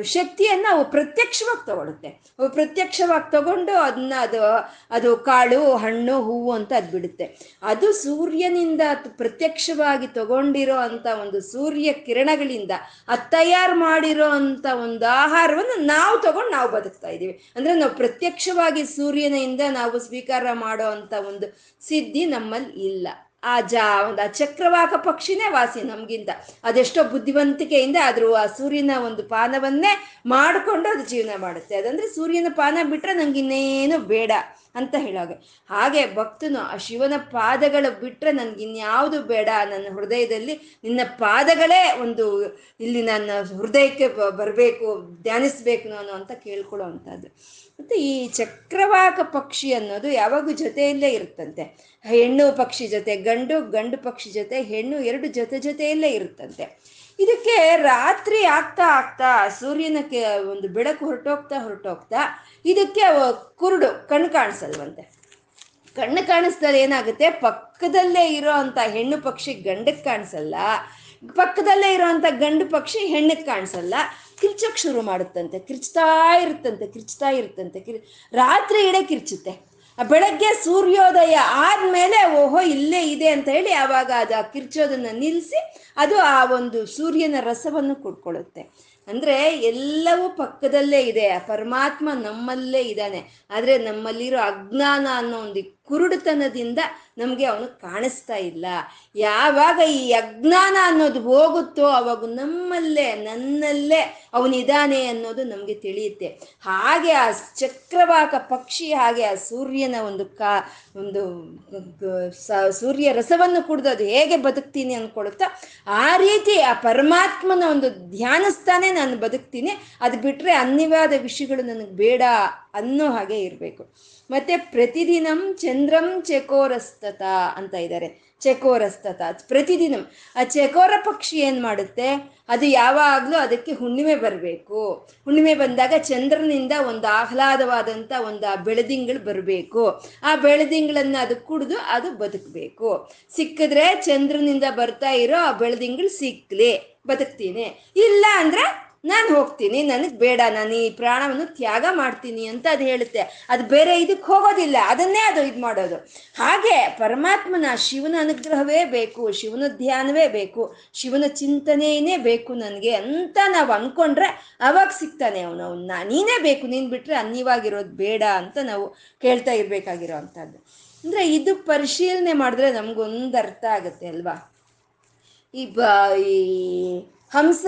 ಶಕ್ತಿಯನ್ನ ಅವು ಪ್ರತ್ಯಕ್ಷವಾಗಿ ತಗೊಳುತ್ತೆ. ಅವು ಪ್ರತ್ಯಕ್ಷವಾಗಿ ತಗೊಂಡು ಅದನ್ನ ಅದು ಅದು ಕಾಳು, ಹಣ್ಣು, ಹೂವು ಅಂತ ಅದು ಬಿಡುತ್ತೆ. ಅದು ಸೂರ್ಯನಿಂದ ಪ್ರತ್ಯಕ್ಷವಾಗಿ ತಗೊಂಡಿರೋ ಅಂತ ಒಂದು ಸೂರ್ಯ ಕಿರಣಗಳಿಂದ ಅದು ತಯಾರು ಮಾಡಿರೋ ಅಂತ ಒಂದು ಆಹಾರವನ್ನು ನಾವು ತಗೊಂಡು ನಾವು ಬದುಕ್ತಾ ಇದ್ದೀವಿ. ಅಂದ್ರೆ ನಾವು ಪ್ರತ್ಯಕ್ಷವಾಗಿ ಸೂರ್ಯನಿಂದ ನಾವು ಸ್ವೀಕಾರ ಮಾಡೋ ಅಂತ ಒಂದು ಸಿದ್ಧಿ ನಮ್ಮಲ್ಲಿ ಇಲ್ಲ. ಆ ಜ ಒಂದು ಆ ಚಕ್ರವಾಕ ಪಕ್ಷಿನೇ ವಾಸಿ ನಮಗಿಂತ. ಅದೆಷ್ಟೋ ಬುದ್ಧಿವಂತಿಕೆಯಿಂದ ಆದರೂ ಆ ಸೂರ್ಯನ ಒಂದು ಪಾನವನ್ನೇ ಮಾಡಿಕೊಂಡು ಅದು ಜೀವನ ಮಾಡುತ್ತೆ. ಅದಂದ್ರೆ ಸೂರ್ಯನ ಪಾನ ನಂಗೆ ಇನ್ನೇನು ಬೇಡ ಅಂತ ಹೇಳೋಗೆ ಹಾಗೆ. ಭಕ್ತನು ಆ ಶಿವನ ಪಾದಗಳು ಬಿಟ್ರೆ ನನ್ಗೆ ಇನ್ಯಾವುದು ಬೇಡ. ನನ್ನ ಹೃದಯದಲ್ಲಿ ನಿನ್ನ ಪಾದಗಳೇ ಒಂದು ಇಲ್ಲಿ ನನ್ನ ಹೃದಯಕ್ಕೆ ಬರಬೇಕು, ಧ್ಯಾನಿಸ್ಬೇಕು ನಾನು ಅಂತ ಕೇಳ್ಕೊಳ್ಳೋ ಮತ್ತು ಈ ಚಕ್ರವಾಕ ಪಕ್ಷಿ ಅನ್ನೋದು ಯಾವಾಗೂ ಜೊತೆಯಲ್ಲೇ ಇರುತ್ತಂತೆ. ಹೆಣ್ಣು ಪಕ್ಷಿ ಜೊತೆ, ಗಂಡು ಗಂಡು ಪಕ್ಷಿ ಜೊತೆ, ಹೆಣ್ಣು ಎರಡು ಜೊತೆ ಜೊತೆಯಲ್ಲೇ ಇರುತ್ತಂತೆ. ಇದಕ್ಕೆ ರಾತ್ರಿ ಆಗ್ತಾ ಆಗ್ತಾ ಸೂರ್ಯನ ಒಂದು ಬೆಳಕು ಹೊರಟೋಗ್ತಾ ಹೊರಟೋಗ್ತಾ ಇದಕ್ಕೆ ಕುರುಡು, ಕಣ್ಣು ಕಾಣಿಸಲ್ವಂತೆ. ಕಣ್ಣು ಕಾಣಿಸ್ದಲ್ಲಿ ಏನಾಗುತ್ತೆ? ಪಕ್ಕದಲ್ಲೇ ಇರೋ ಅಂತ ಹೆಣ್ಣು ಪಕ್ಷಿ ಗಂಡಕ್ಕೆ ಕಾಣಿಸಲ್ಲ. ಪಕ್ಕದಲ್ಲೇ ಇರೋಂಥ ಗಂಡು ಪಕ್ಷಿ ಹೆಣ್ಣಕ್ಕೆ ಕಾಣಿಸಲ್ಲ. ಕಿರ್ಚಕ್ ಶುರು ಮಾಡುತ್ತಂತೆ, ಕಿರ್ಚ್ತಾ ಇರುತ್ತಂತೆ ಕಿರ್ಚ್ತಾ ಇರುತ್ತಂತೆ, ಕಿರ್, ರಾತ್ರಿ ಇಡೇ ಕಿರ್ಚುತ್ತೆ. ಬೆಳಗ್ಗೆ ಸೂರ್ಯೋದಯ ಆದ್ಮೇಲೆ ಓಹೋ ಇಲ್ಲೇ ಇದೆ ಅಂತ ಹೇಳಿ ಆವಾಗ ಅದು ಆ ಕಿರ್ಚೋದನ್ನ ನಿಲ್ಲಿಸಿ ಅದು ಆ ಒಂದು ಸೂರ್ಯನ ರಸವನ್ನು ಕುಡ್ಕೊಳ್ಳುತ್ತೆ. ಅಂದ್ರೆ ಎಲ್ಲವೂ ಪಕ್ಕದಲ್ಲೇ ಇದೆ, ಆ ಪರಮಾತ್ಮ ನಮ್ಮಲ್ಲೇ ಇದ್ದಾನೆ, ಆದ್ರೆ ನಮ್ಮಲ್ಲಿರೋ ಅಜ್ಞಾನ ಅನ್ನೋ ಒಂದು ಕುರುಡುತನದಿಂದ ನಮಗೆ ಅವನು ಕಾಣಿಸ್ತಾ ಇಲ್ಲ. ಯಾವಾಗ ಈ ಅಜ್ಞಾನ ಅನ್ನೋದು ಹೋಗುತ್ತೋ ಅವಾಗ ನಮ್ಮಲ್ಲೇ, ನನ್ನಲ್ಲೇ ಅವನಿದಾನೆ ಅನ್ನೋದು ನಮಗೆ ತಿಳಿಯುತ್ತೆ. ಹಾಗೆ ಆ ಚಕ್ರವಾಕ ಪಕ್ಷಿ, ಹಾಗೆ ಆ ಸೂರ್ಯನ ಒಂದು ಕಾ, ಒಂದು ಸೂರ್ಯ ರಸವನ್ನು ಕುಡಿದು ಅದು ಹೇಗೆ ಬದುಕ್ತೀನಿ ಅಂದ್ಕೊಳುತ್ತಾ ಆ ರೀತಿ ಆ ಪರಮಾತ್ಮನ ಒಂದು ಧ್ಯಾನಿಸ್ತಾನೆ ನಾನು ಬದುಕ್ತೀನಿ. ಅದು ಬಿಟ್ರೆ ಅನ್ಯವಾದ ವಿಷಯಗಳು ನನಗೆ ಬೇಡ ಅನ್ನೋ ಹಾಗೆ ಇರಬೇಕು. ಮತ್ತೆ ಪ್ರತಿದಿನಂ ಚಂದ್ರಂ ಚಕೋರಸ್ತತ ಅಂತ ಇದ್ದಾರೆ ಚಕೋರಸ್ತತ. ಪ್ರತಿದಿನಂ. ಆ ಚಕೋರ ಪಕ್ಷಿ ಏನು ಮಾಡುತ್ತೆ? ಅದು ಯಾವಾಗಲೂ ಅದಕ್ಕೆ ಹುಣ್ಣಿಮೆ ಬರಬೇಕು. ಹುಣ್ಣಿಮೆ ಬಂದಾಗ ಚಂದ್ರನಿಂದ ಒಂದು ಆಹ್ಲಾದವಾದಂಥ ಒಂದು ಆ ಬೆಳೆದಿಂಗಳು ಬರಬೇಕು. ಆ ಬೆಳೆದಿಂಗಳನ್ನ ಅದು ಕುಡಿದು ಅದು ಬದುಕಬೇಕು. ಸಿಕ್ಕಿದ್ರೆ ಚಂದ್ರನಿಂದ ಬರ್ತಾ ಇರೋ ಆ ಬೆಳೆದಿಂಗಳು ಸಿಕ್ಲಿ. ಬದುಕ್ತೀನಿ. ಇಲ್ಲ ಅಂದ್ರೆ ನಾನು ಹೋಗ್ತೀನಿ, ನನಗೆ ಬೇಡ, ನಾನು ಈ ಪ್ರಾಣವನ್ನು ತ್ಯಾಗ ಮಾಡ್ತೀನಿ ಅಂತ ಅದು ಹೇಳುತ್ತೆ. ಅದು ಬೇರೆ ಇದಕ್ಕೆ ಹೋಗೋದಿಲ್ಲ, ಅದನ್ನೇ ಅದು ಇದು ಮಾಡೋದು. ಹಾಗೆ ಪರಮಾತ್ಮನ ಶಿವನ ಅನುಗ್ರಹವೇ ಬೇಕು, ಶಿವನ ಧ್ಯಾನವೇ ಬೇಕು, ಶಿವನ ಚಿಂತನೆಯೇ ಬೇಕು ನನಗೆ ಅಂತ ನಾವು ಅನ್ಕೊಂಡ್ರೆ ಅವಾಗ ಸಿಗ್ತಾನೆ ಅವನು. ಅವನ್ನ ನೀನೇ ಬೇಕು, ನೀನು ಬಿಟ್ರೆ ಅನ್ಯವಾಗಿರೋದು ಬೇಡ ಅಂತ ನಾವು ಕೇಳ್ತಾ ಇರ್ಬೇಕಾಗಿರೋ ಅಂಥದ್ದು. ಅಂದ್ರೆ ಇದು ಪರಿಶೀಲನೆ ಮಾಡಿದ್ರೆ ನಮಗೊಂದು ಅರ್ಥ ಆಗುತ್ತೆ ಅಲ್ವಾ? ಈ ಬ, ಈ ಹಂಸ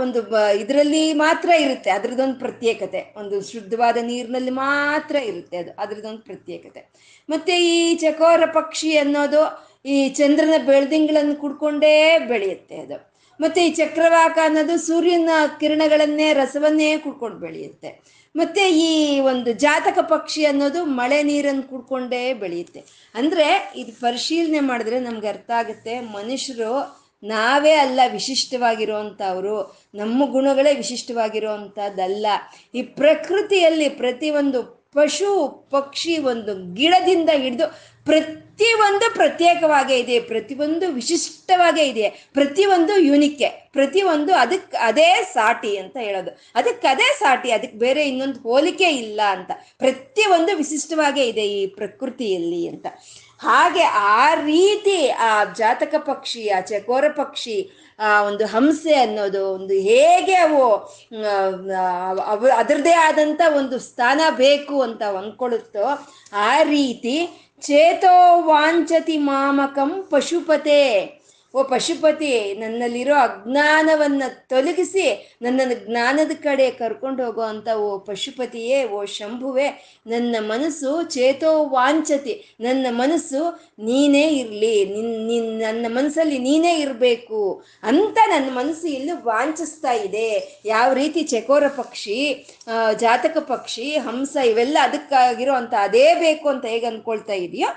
ಒಂದು ಇದರಲ್ಲಿ ಮಾತ್ರ ಇರುತ್ತೆ, ಅದ್ರದ್ದೊಂದು ಪ್ರತ್ಯೇಕತೆ. ಒಂದು ಶುದ್ಧವಾದ ನೀರಿನಲ್ಲಿ ಮಾತ್ರ ಇರುತ್ತೆ ಅದು, ಅದ್ರದ್ದೊಂದು ಪ್ರತ್ಯೇಕತೆ. ಮತ್ತೆ ಈ ಚಕೋರ ಪಕ್ಷಿ ಅನ್ನೋದು, ಈ ಚಂದ್ರನ ಬೆಳ್ದಿಂಗಳನ್ನು ಕುಡ್ಕೊಂಡೇ ಬೆಳೆಯುತ್ತೆ ಅದು. ಮತ್ತೆ ಈ ಚಕ್ರವಾಕ ಅನ್ನೋದು ಸೂರ್ಯನ ಕಿರಣಗಳನ್ನೇ, ರಸವನ್ನೇ ಕುಡ್ಕೊಂಡು ಬೆಳೆಯುತ್ತೆ. ಮತ್ತೆ ಈ ಒಂದು ಜಾತಕ ಪಕ್ಷಿ ಅನ್ನೋದು ಮಳೆ ನೀರನ್ನು ಕುಡ್ಕೊಂಡೇ ಬೆಳೆಯುತ್ತೆ. ಅಂದ್ರೆ ಇದು ಪರಿಶೀಲನೆ ಮಾಡಿದ್ರೆ ನಮ್ಗೆ ಅರ್ಥ ಆಗುತ್ತೆ, ಮನುಷ್ಯರು ನಾವೇ ಅಲ್ಲ ವಿಶಿಷ್ಟವಾಗಿರುವಂಥವ್ರು, ನಮ್ಮ ಗುಣಗಳೇ ವಿಶಿಷ್ಟವಾಗಿರುವಂಥದ್ದಲ್ಲ. ಈ ಪ್ರಕೃತಿಯಲ್ಲಿ ಪ್ರತಿಯೊಂದು ಪಶು, ಪಕ್ಷಿ ಒಂದು ಗಿಡದಿಂದ ಹಿಡಿದು ಪ್ರತಿಯೊಂದು ಪ್ರತ್ಯೇಕವಾಗೇ ಇದೆ, ಪ್ರತಿಯೊಂದು ವಿಶಿಷ್ಟವಾಗೇ ಇದೆ, ಪ್ರತಿಯೊಂದು ಯುನಿಕ್ಕೆ ಪ್ರತಿಯೊಂದು ಅದಕ್ಕೆ ಅದೇ ಸಾಟಿ ಅಂತ ಹೇಳೋದು. ಅದಕ್ಕೆ ಅದೇ ಸಾಟಿ ಅದಕ್ಕೆ ಬೇರೆ ಇನ್ನೊಂದು ಹೋಲಿಕೆ ಇಲ್ಲ ಅಂತ. ಪ್ರತಿಯೊಂದು ವಿಶಿಷ್ಟವಾಗೇ ಇದೆ ಈ ಪ್ರಕೃತಿಯಲ್ಲಿ ಅಂತ. ಹಾಗೆ ಆ ರೀತಿ ಆ ಜಾತಕ ಪಕ್ಷಿ, ಆ ಚಕೋರ ಪಕ್ಷಿ, ಆ ಒಂದು ಹಂಸೆ ಅನ್ನೋದು ಒಂದು ಹೇಗೆ ಅವು ಅದರದೇ ಆದಂಥ ಒಂದು ಸ್ಥಾನ ಬೇಕು ಅಂತ ಅಂದ್ಕೊಳ್ಳುತ್ತೋ ಆ ರೀತಿ ಚೇತೋ ವಾಂಚತಿ ಮಾಮಕಂ ಪಶುಪತೆ. ಓ ಪಶುಪತಿ, ನನ್ನಲ್ಲಿರೋ ಅಜ್ಞಾನವನ್ನ ತೊಲಗಿಸಿ ನನ್ನನ್ನು ಜ್ಞಾನದ ಕಡೆ ಕರ್ಕೊಂಡು ಹೋಗೋ ಅಂತ ಓ ಪಶುಪತಿಯೇ, ಓ ಶಂಭುವೆ, ನನ್ನ ಮನಸ್ಸು ಚೇತೋ ವಾಂಚತಿ. ನನ್ನ ಮನಸ್ಸು ನೀನೇ ಇರಲಿ, ನಿನ್ ನಿನ್, ನನ್ನ ಮನಸ್ಸಲ್ಲಿ ನೀನೇ ಇರಬೇಕು ಅಂತ ನನ್ನ ಮನಸ್ಸು ಇಲ್ಲಿ ವಾಂಚಿಸ್ತಾ ಇದೆ. ಯಾವ ರೀತಿ ಚಕೋರ ಪಕ್ಷಿ ಜಾತಕ ಪಕ್ಷಿ, ಹಂಸ ಇವೆಲ್ಲ ಅದಕ್ಕಾಗಿರೋ ಅಂತ ಅದೇ ಬೇಕು ಅಂತ ಹೇಗೆ ಅಂದ್ಕೊಳ್ತಾ ಇದೆಯೋ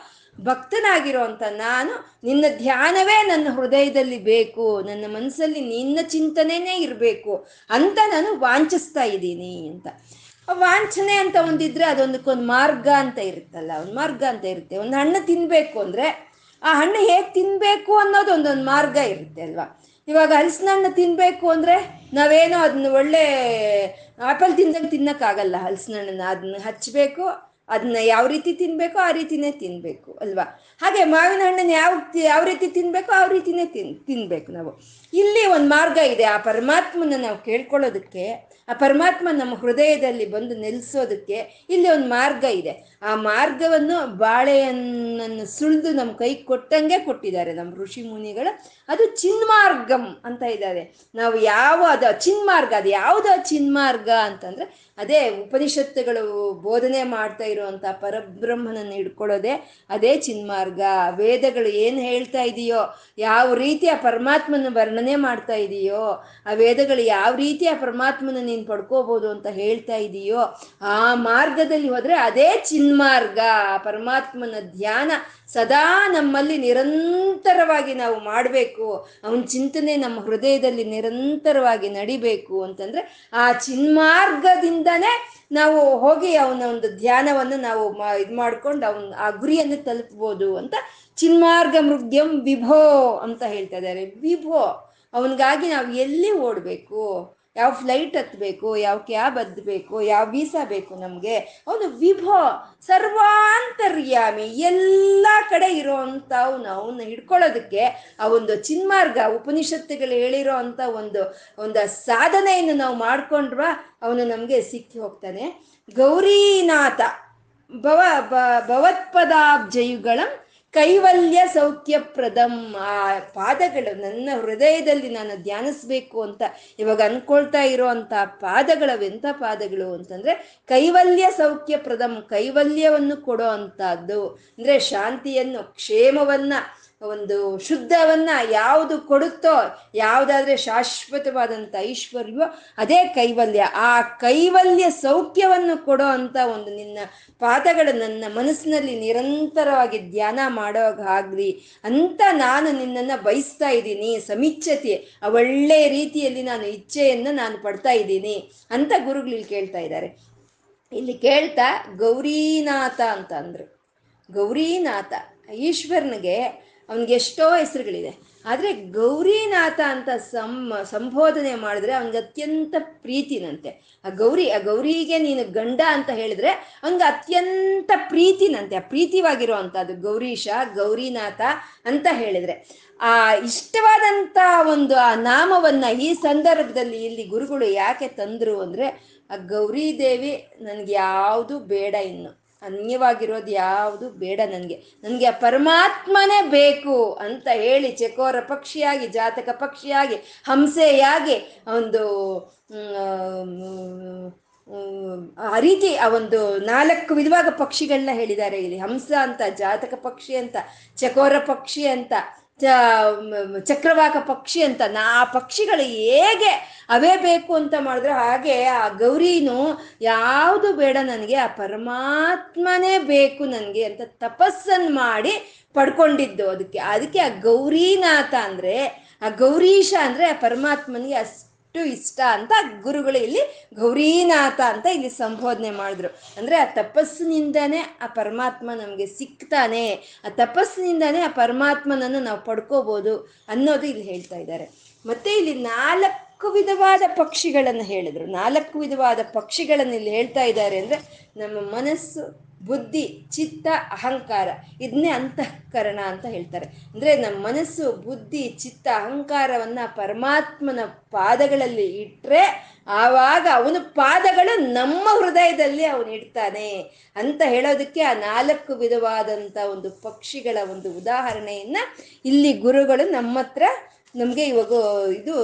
ಭಕ್ತನಾಗಿರೋಂಥ ನಾನು ನಿನ್ನ ಧ್ಯಾನವೇ ನನ್ನ ಹೃದಯದಲ್ಲಿ ಬೇಕು, ನನ್ನ ಮನಸ್ಸಲ್ಲಿ ನಿನ್ನ ಚಿಂತನೆಯೇ ಇರಬೇಕು ಅಂತ ನಾನು ವಾಂಚಿಸ್ತಾ ಇದ್ದೀನಿ ಅಂತ. ವಾಂಛನೆ ಅಂತ ಒಂದಿದ್ರೆ ಅದೊಂದಕ್ಕೊಂದು ಮಾರ್ಗ ಅಂತ ಇರುತ್ತಲ್ಲ, ಒಂದು ಮಾರ್ಗ ಅಂತ ಇರುತ್ತೆ. ಒಂದು ಹಣ್ಣು ತಿನ್ಬೇಕು ಅಂದ್ರೆ ಆ ಹಣ್ಣು ಹೇಗೆ ತಿನ್ಬೇಕು ಅನ್ನೋದು ಒಂದೊಂದು ಮಾರ್ಗ ಇರುತ್ತೆ ಅಲ್ವಾ? ಇವಾಗ ಹಲಸಿನ ಹಣ್ಣು ತಿನ್ಬೇಕು ಅಂದ್ರೆ ನಾವೇನೋ ಅದನ್ನ ಒಳ್ಳೆ ಆಪಲ್ ತಿಂದಂಗೆ ತಿನ್ನಕ್ಕಾಗಲ್ಲ ಹಲಸಿನ ಹಣ್ಣನ್ನ. ಅದನ್ನ ಹಚ್ಚಬೇಕು ಅದನ್ನ ಯಾವ ರೀತಿ ತಿನ್ಬೇಕೋ, ಆ ರೀತಿನೇ ತಿನ್ಬೇಕು, ಅಲ್ವಾ? ಹಾಗೆ ಮಾವಿನ ಹಣ್ಣನ್ನು ಯಾವ ಯಾವ ರೀತಿ ತಿನ್ಬೇಕೋ, ಆ ರೀತಿನೇ ತಿನ್, ತಿನ್ಬೇಕು ನಾವು. ಇಲ್ಲಿ ಒಂದು ಮಾರ್ಗ ಇದೆ. ಆ ಪರಮಾತ್ಮನ ನಾವು ಕೇಳ್ಕೊಳ್ಳೋದಕ್ಕೆ, ಆ ಪರಮಾತ್ಮ ನಮ್ಮ ಹೃದಯದಲ್ಲಿ ಬಂದು ನೆಲೆಸೋದಕ್ಕೆ ಇಲ್ಲಿ ಒಂದು ಮಾರ್ಗ ಇದೆ. ಆ ಮಾರ್ಗವನ್ನು ಬಾಳೆಯನ್ನು ಸುಳಿದು ನಮ್ಮ ಕೈ ಕೊಟ್ಟಂಗೆ ಕೊಟ್ಟಿದ್ದಾರೆ ನಮ್ಮ ಋಷಿ ಮುನಿಗಳು. ಅದು ಚಿನ್ಮಾರ್ಗಂ ಅಂತ ಇದ್ದಾರೆ. ನಾವು ಯಾವ ಅದು ಚಿನ್ಮಾರ್ಗ, ಅದು ಯಾವುದು ಚಿನ್ಮಾರ್ಗ ಅಂತಂದ್ರೆ, ಅದೇ ಉಪನಿಷತ್ತುಗಳು ಬೋಧನೆ ಮಾಡ್ತಾ ಇರುವಂತ ಪರಬ್ರಹ್ಮನನ್ನು ಹಿಡ್ಕೊಳ್ಳೋದೇ ಅದೇ ಚಿನ್ಮಾರ್ಗ. ವೇದಗಳು ಏನು ಹೇಳ್ತಾ ಇದೆಯೋ, ಯಾವ ರೀತಿ ಆ ಪರಮಾತ್ಮನ ವರ್ಣನೆ ಮಾಡ್ತಾ ಇದೆಯೋ, ಆ ವೇದಗಳು ಯಾವ ರೀತಿ ಆ ಪರಮಾತ್ಮನ ನೀನು ಪಡ್ಕೋಬಹುದು ಅಂತ ಹೇಳ್ತಾ ಇದೆಯೋ, ಆ ಮಾರ್ಗದಲ್ಲಿ ಹೋದ್ರೆ ಅದೇ ಚಿನ್ಮಾರ್ಗ. ಆ ಪರಮಾತ್ಮನ ಧ್ಯಾನ ಸದಾ ನಮ್ಮಲ್ಲಿ ನಿರಂತರವಾಗಿ ನಾವು ಮಾಡಬೇಕು. ಅವನ ಚಿಂತನೆ ನಮ್ಮ ಹೃದಯದಲ್ಲಿ ನಿರಂತರವಾಗಿ ನಡಿಬೇಕು ಅಂತಂದ್ರೆ ಆ ಚಿನ್ಮಾರ್ಗದಿಂದನೇ ನಾವು ಹೋಗಿ ಅವನ ಒಂದು ಧ್ಯಾನವನ್ನು ನಾವು ಇದು ಮಾಡ್ಕೊಂಡು ಅವನ್ ಆ ಗುರಿಯನ್ನು ತಲುಪಬಹುದು ಅಂತ ಚಿನ್ಮಾರ್ಗ ಮೃಗ್ಯಂ ವಿಭೋ ಅಂತ ಹೇಳ್ತಾ ಇದ್ದಾರೆ. ವಿಭೋ, ಅವನಿಗಾಗಿ ನಾವು ಎಲ್ಲಿ ಓಡಬೇಕು? ಯಾವ ಫ್ಲೈಟ್ ಹತ್ಬೇಕು, ಯಾವ ಕ್ಯಾಬ್ ಹತ್ಬೇಕು, ಯಾವ ವೀಸಾ ಬೇಕು ನಮಗೆ? ಅವನು ವಿಭೋ ಸರ್ವಾಂತರ್ಯಾಮಿ, ಎಲ್ಲ ಕಡೆ ಇರೋವಂಥ ಅವನು ಅವನ್ನ ಹಿಡ್ಕೊಳ್ಳೋದಕ್ಕೆ ಆ ಒಂದು ಚಿನ್ಮಾರ್ಗ, ಉಪನಿಷತ್ತುಗಳು ಹೇಳಿರೋ ಅಂಥ ಒಂದು ಒಂದು ಸಾಧನೆಯನ್ನು ನಾವು ಮಾಡ್ಕೊಂಡ್ರ ಅವನು ನಮಗೆ ಸಿಕ್ಕಿ ಹೋಗ್ತಾನೆ. ಗೌರೀನಾಥ ಭವ ಭವತ್ಪದಾಬ್ಜಯುಗಳಂ ಕೈವಲ್ಯ ಸೌಖ್ಯಪ್ರದಂ. ಆ ಪಾದಗಳು ನನ್ನ ಹೃದಯದಲ್ಲಿ ನಾನು ಧ್ಯಾನಿಸ್ಬೇಕು ಅಂತ ಇವಾಗ ಅನ್ಕೊಳ್ತಾ ಇರೋ ಅಂತ ಪಾದಗಳವೆಂಥ ಪಾದಗಳು ಅಂತಂದ್ರೆ ಕೈವಲ್ಯ ಸೌಖ್ಯಪ್ರದಂ ಕೈವಲ್ಯವನ್ನು ಕೊಡೋ ಅಂಥದ್ದು. ಅಂದ್ರೆ ಶಾಂತಿಯನ್ನು, ಕ್ಷೇಮವನ್ನ ಒಂದು ಶುದ್ಧವನ್ನ ಯಾವುದು ಕೊಡುತ್ತೋ, ಯಾವುದಾದ್ರೆ ಶಾಶ್ವತವಾದಂಥ ಐಶ್ವರ್ಯವೋ ಅದೇ ಕೈವಲ್ಯ. ಆ ಕೈವಲ್ಯ ಸೌಖ್ಯವನ್ನು ಕೊಡೋ ಅಂತ ಒಂದು ನಿನ್ನ ಪಾದಗಳು ನನ್ನ ಮನಸ್ಸಿನಲ್ಲಿ ನಿರಂತರವಾಗಿ ಧ್ಯಾನ ಮಾಡೋಗಾಗ್ಲಿ ಅಂತ ನಾನು ನಿನ್ನನ್ನು ಬಯಸ್ತಾ ಇದ್ದೀನಿ. ಸಮಿಚ್ಛತೆ ಒಳ್ಳೆ ರೀತಿಯಲ್ಲಿ ನಾನು ಇಚ್ಛೆಯನ್ನು ನಾನು ಪಡ್ತಾ ಇದ್ದೀನಿ ಅಂತ ಗುರುಗಳು ಇಲ್ಲಿ ಕೇಳ್ತಾ ಇದ್ದಾರೆ. ಇಲ್ಲಿ ಕೇಳ್ತಾ ಗೌರೀನಾಥ ಅಂತ ಅಂದರು. ಗೌರೀನಾಥ, ಈಶ್ವರನಿಗೆ ಅವನಿಗೆ ಎಷ್ಟೋ ಹೆಸರುಗಳಿದೆ. ಆದರೆ ಗೌರಿನಾಥ ಅಂತ ಸಂ, ಸಂಬೋಧನೆ ಮಾಡಿದ್ರೆ ಅವನಿಗೆ ಅತ್ಯಂತ ಪ್ರೀತಿನಂತೆ. ಆ ಗೌರಿ, ಆ ಗೌರಿಗೆ ನೀನು ಗಂಡ ಅಂತ ಹೇಳಿದ್ರೆ ಅವನಿಗೆ ಅತ್ಯಂತ ಪ್ರೀತಿನಂತೆ. ಆ ಪ್ರೀತಿವಾಗಿರುವಂಥದ್ದು ಗೌರೀಶ, ಗೌರಿನಾಥ ಅಂತ ಹೇಳಿದ್ರೆ. ಆ ಇಷ್ಟವಾದಂಥ ಒಂದು ಆ ನಾಮವನ್ನು ಈ ಸಂದರ್ಭದಲ್ಲಿ ಇಲ್ಲಿ ಗುರುಗಳು ಯಾಕೆ ತಂದರು ಅಂದರೆ ಆ ಗೌರಿ ದೇವಿ ನನಗೆ ಯಾವುದು ಬೇಡ ಇನ್ನು. ಅನ್ಯವಾಗಿರೋದು ಯಾವುದು ಬೇಡ ನನಗೆ. ನನಗೆ ಆ ಪರಮಾತ್ಮನೇ ಬೇಕು ಅಂತ ಹೇಳಿ ಚಕೋರ ಪಕ್ಷಿಯಾಗಿ, ಜಾತಕ ಪಕ್ಷಿಯಾಗಿ, ಹಂಸೆಯಾಗಿ ಒಂದು ಆ ರೀತಿ ಆ ಒಂದು ನಾಲ್ಕು ವಿಧವಾದ ಪಕ್ಷಿಗಳನ್ನ ಹೇಳಿದ್ದಾರೆ ಇಲ್ಲಿ. ಹಂಸ ಅಂತ, ಜಾತಕ ಪಕ್ಷಿ ಅಂತ, ಚಕೋರ ಪಕ್ಷಿ ಅಂತ. ಚಕ್ರವಾಕ ಪಕ್ಷಿ ಅಂತ ನಾ ಆ ಪಕ್ಷಿಗಳು ಹೇಗೆ ಅವೇ ಬೇಕು ಅಂತ ಮಾಡಿದ್ರೆ ಹಾಗೆ ಆ ಗೌರಿನು ಯಾವುದು ಬೇಡ ನನಗೆ, ಆ ಪರಮಾತ್ಮನೇ ಬೇಕು ನನಗೆ ಅಂತ ತಪಸ್ಸನ್ನ ಮಾಡಿ ಪಡ್ಕೊಂಡಿದ್ದು ಅದಕ್ಕೆ. ಅದಕ್ಕೆ ಆ ಗೌರಿನಾಥ ಅಂದರೆ, ಆ ಗೌರೀಶ ಅಂದರೆ ಆ ಪರಮಾತ್ಮನಿಗೆ ಅಷ್ಟು ಇಷ್ಟ ಅಂತ ಗುರುಗಳು ಇಲ್ಲಿ ಗೌರೀನಾಥ ಅಂತ ಇಲ್ಲಿ ಸಂಬೋಧನೆ ಮಾಡಿದ್ರು. ಅಂದ್ರೆ ಆ ತಪಸ್ಸಿನಿಂದಾನೆ ಆ ಪರಮಾತ್ಮ ನಮಗೆ ಸಿಗ್ತಾನೆ ಆ ತಪಸ್ಸಿನಿಂದಾನೆ ಆ ಪರಮಾತ್ಮನನ್ನು ನಾವು ಪಡ್ಕೋಬೋದು ಅನ್ನೋದು ಇಲ್ಲಿ ಹೇಳ್ತಾ ಇದ್ದಾರೆ. ಮತ್ತೆ ಇಲ್ಲಿ ನಾಲ್ಕು ವಿಧವಾದ ಪಕ್ಷಿಗಳನ್ನು ಹೇಳಿದ್ರು. ನಾಲ್ಕು ವಿಧವಾದ ಪಕ್ಷಿಗಳನ್ನು ಇಲ್ಲಿ ಹೇಳ್ತಾ ಇದ್ದಾರೆ ಅಂದ್ರೆ ನಮ್ಮ ಮನಸ್ಸು ಬುದ್ಧಿ, ಚಿತ್ತ, ಅಹಂಕಾರ. ಇದನ್ನೇ ಅಂತಃಕರಣ ಅಂತ ಹೇಳ್ತಾರೆ. ಅಂದರೆ ನಮ್ಮ ಮನಸ್ಸು ಬುದ್ಧಿ, ಚಿತ್ತ, ಅಹಂಕಾರವನ್ನು ಪರಮಾತ್ಮನ ಪಾದಗಳಲ್ಲಿ ಇಟ್ಟರೆ ಆವಾಗ ಅವನ ಪಾದಗಳು ನಮ್ಮ ಹೃದಯದಲ್ಲಿ ಅವನು ಇಡ್ತಾನೆ ಅಂತ ಹೇಳೋದಕ್ಕೆ ಆ ನಾಲ್ಕು ವಿಧವಾದಂಥ ಒಂದು ಪಕ್ಷಿಗಳ ಒಂದು ಉದಾಹರಣೆಯನ್ನು ಇಲ್ಲಿ ಗುರುಗಳು ನಮ್ಮ ಹತ್ರ ನಮಗೆ ಇವಾಗ ಇದು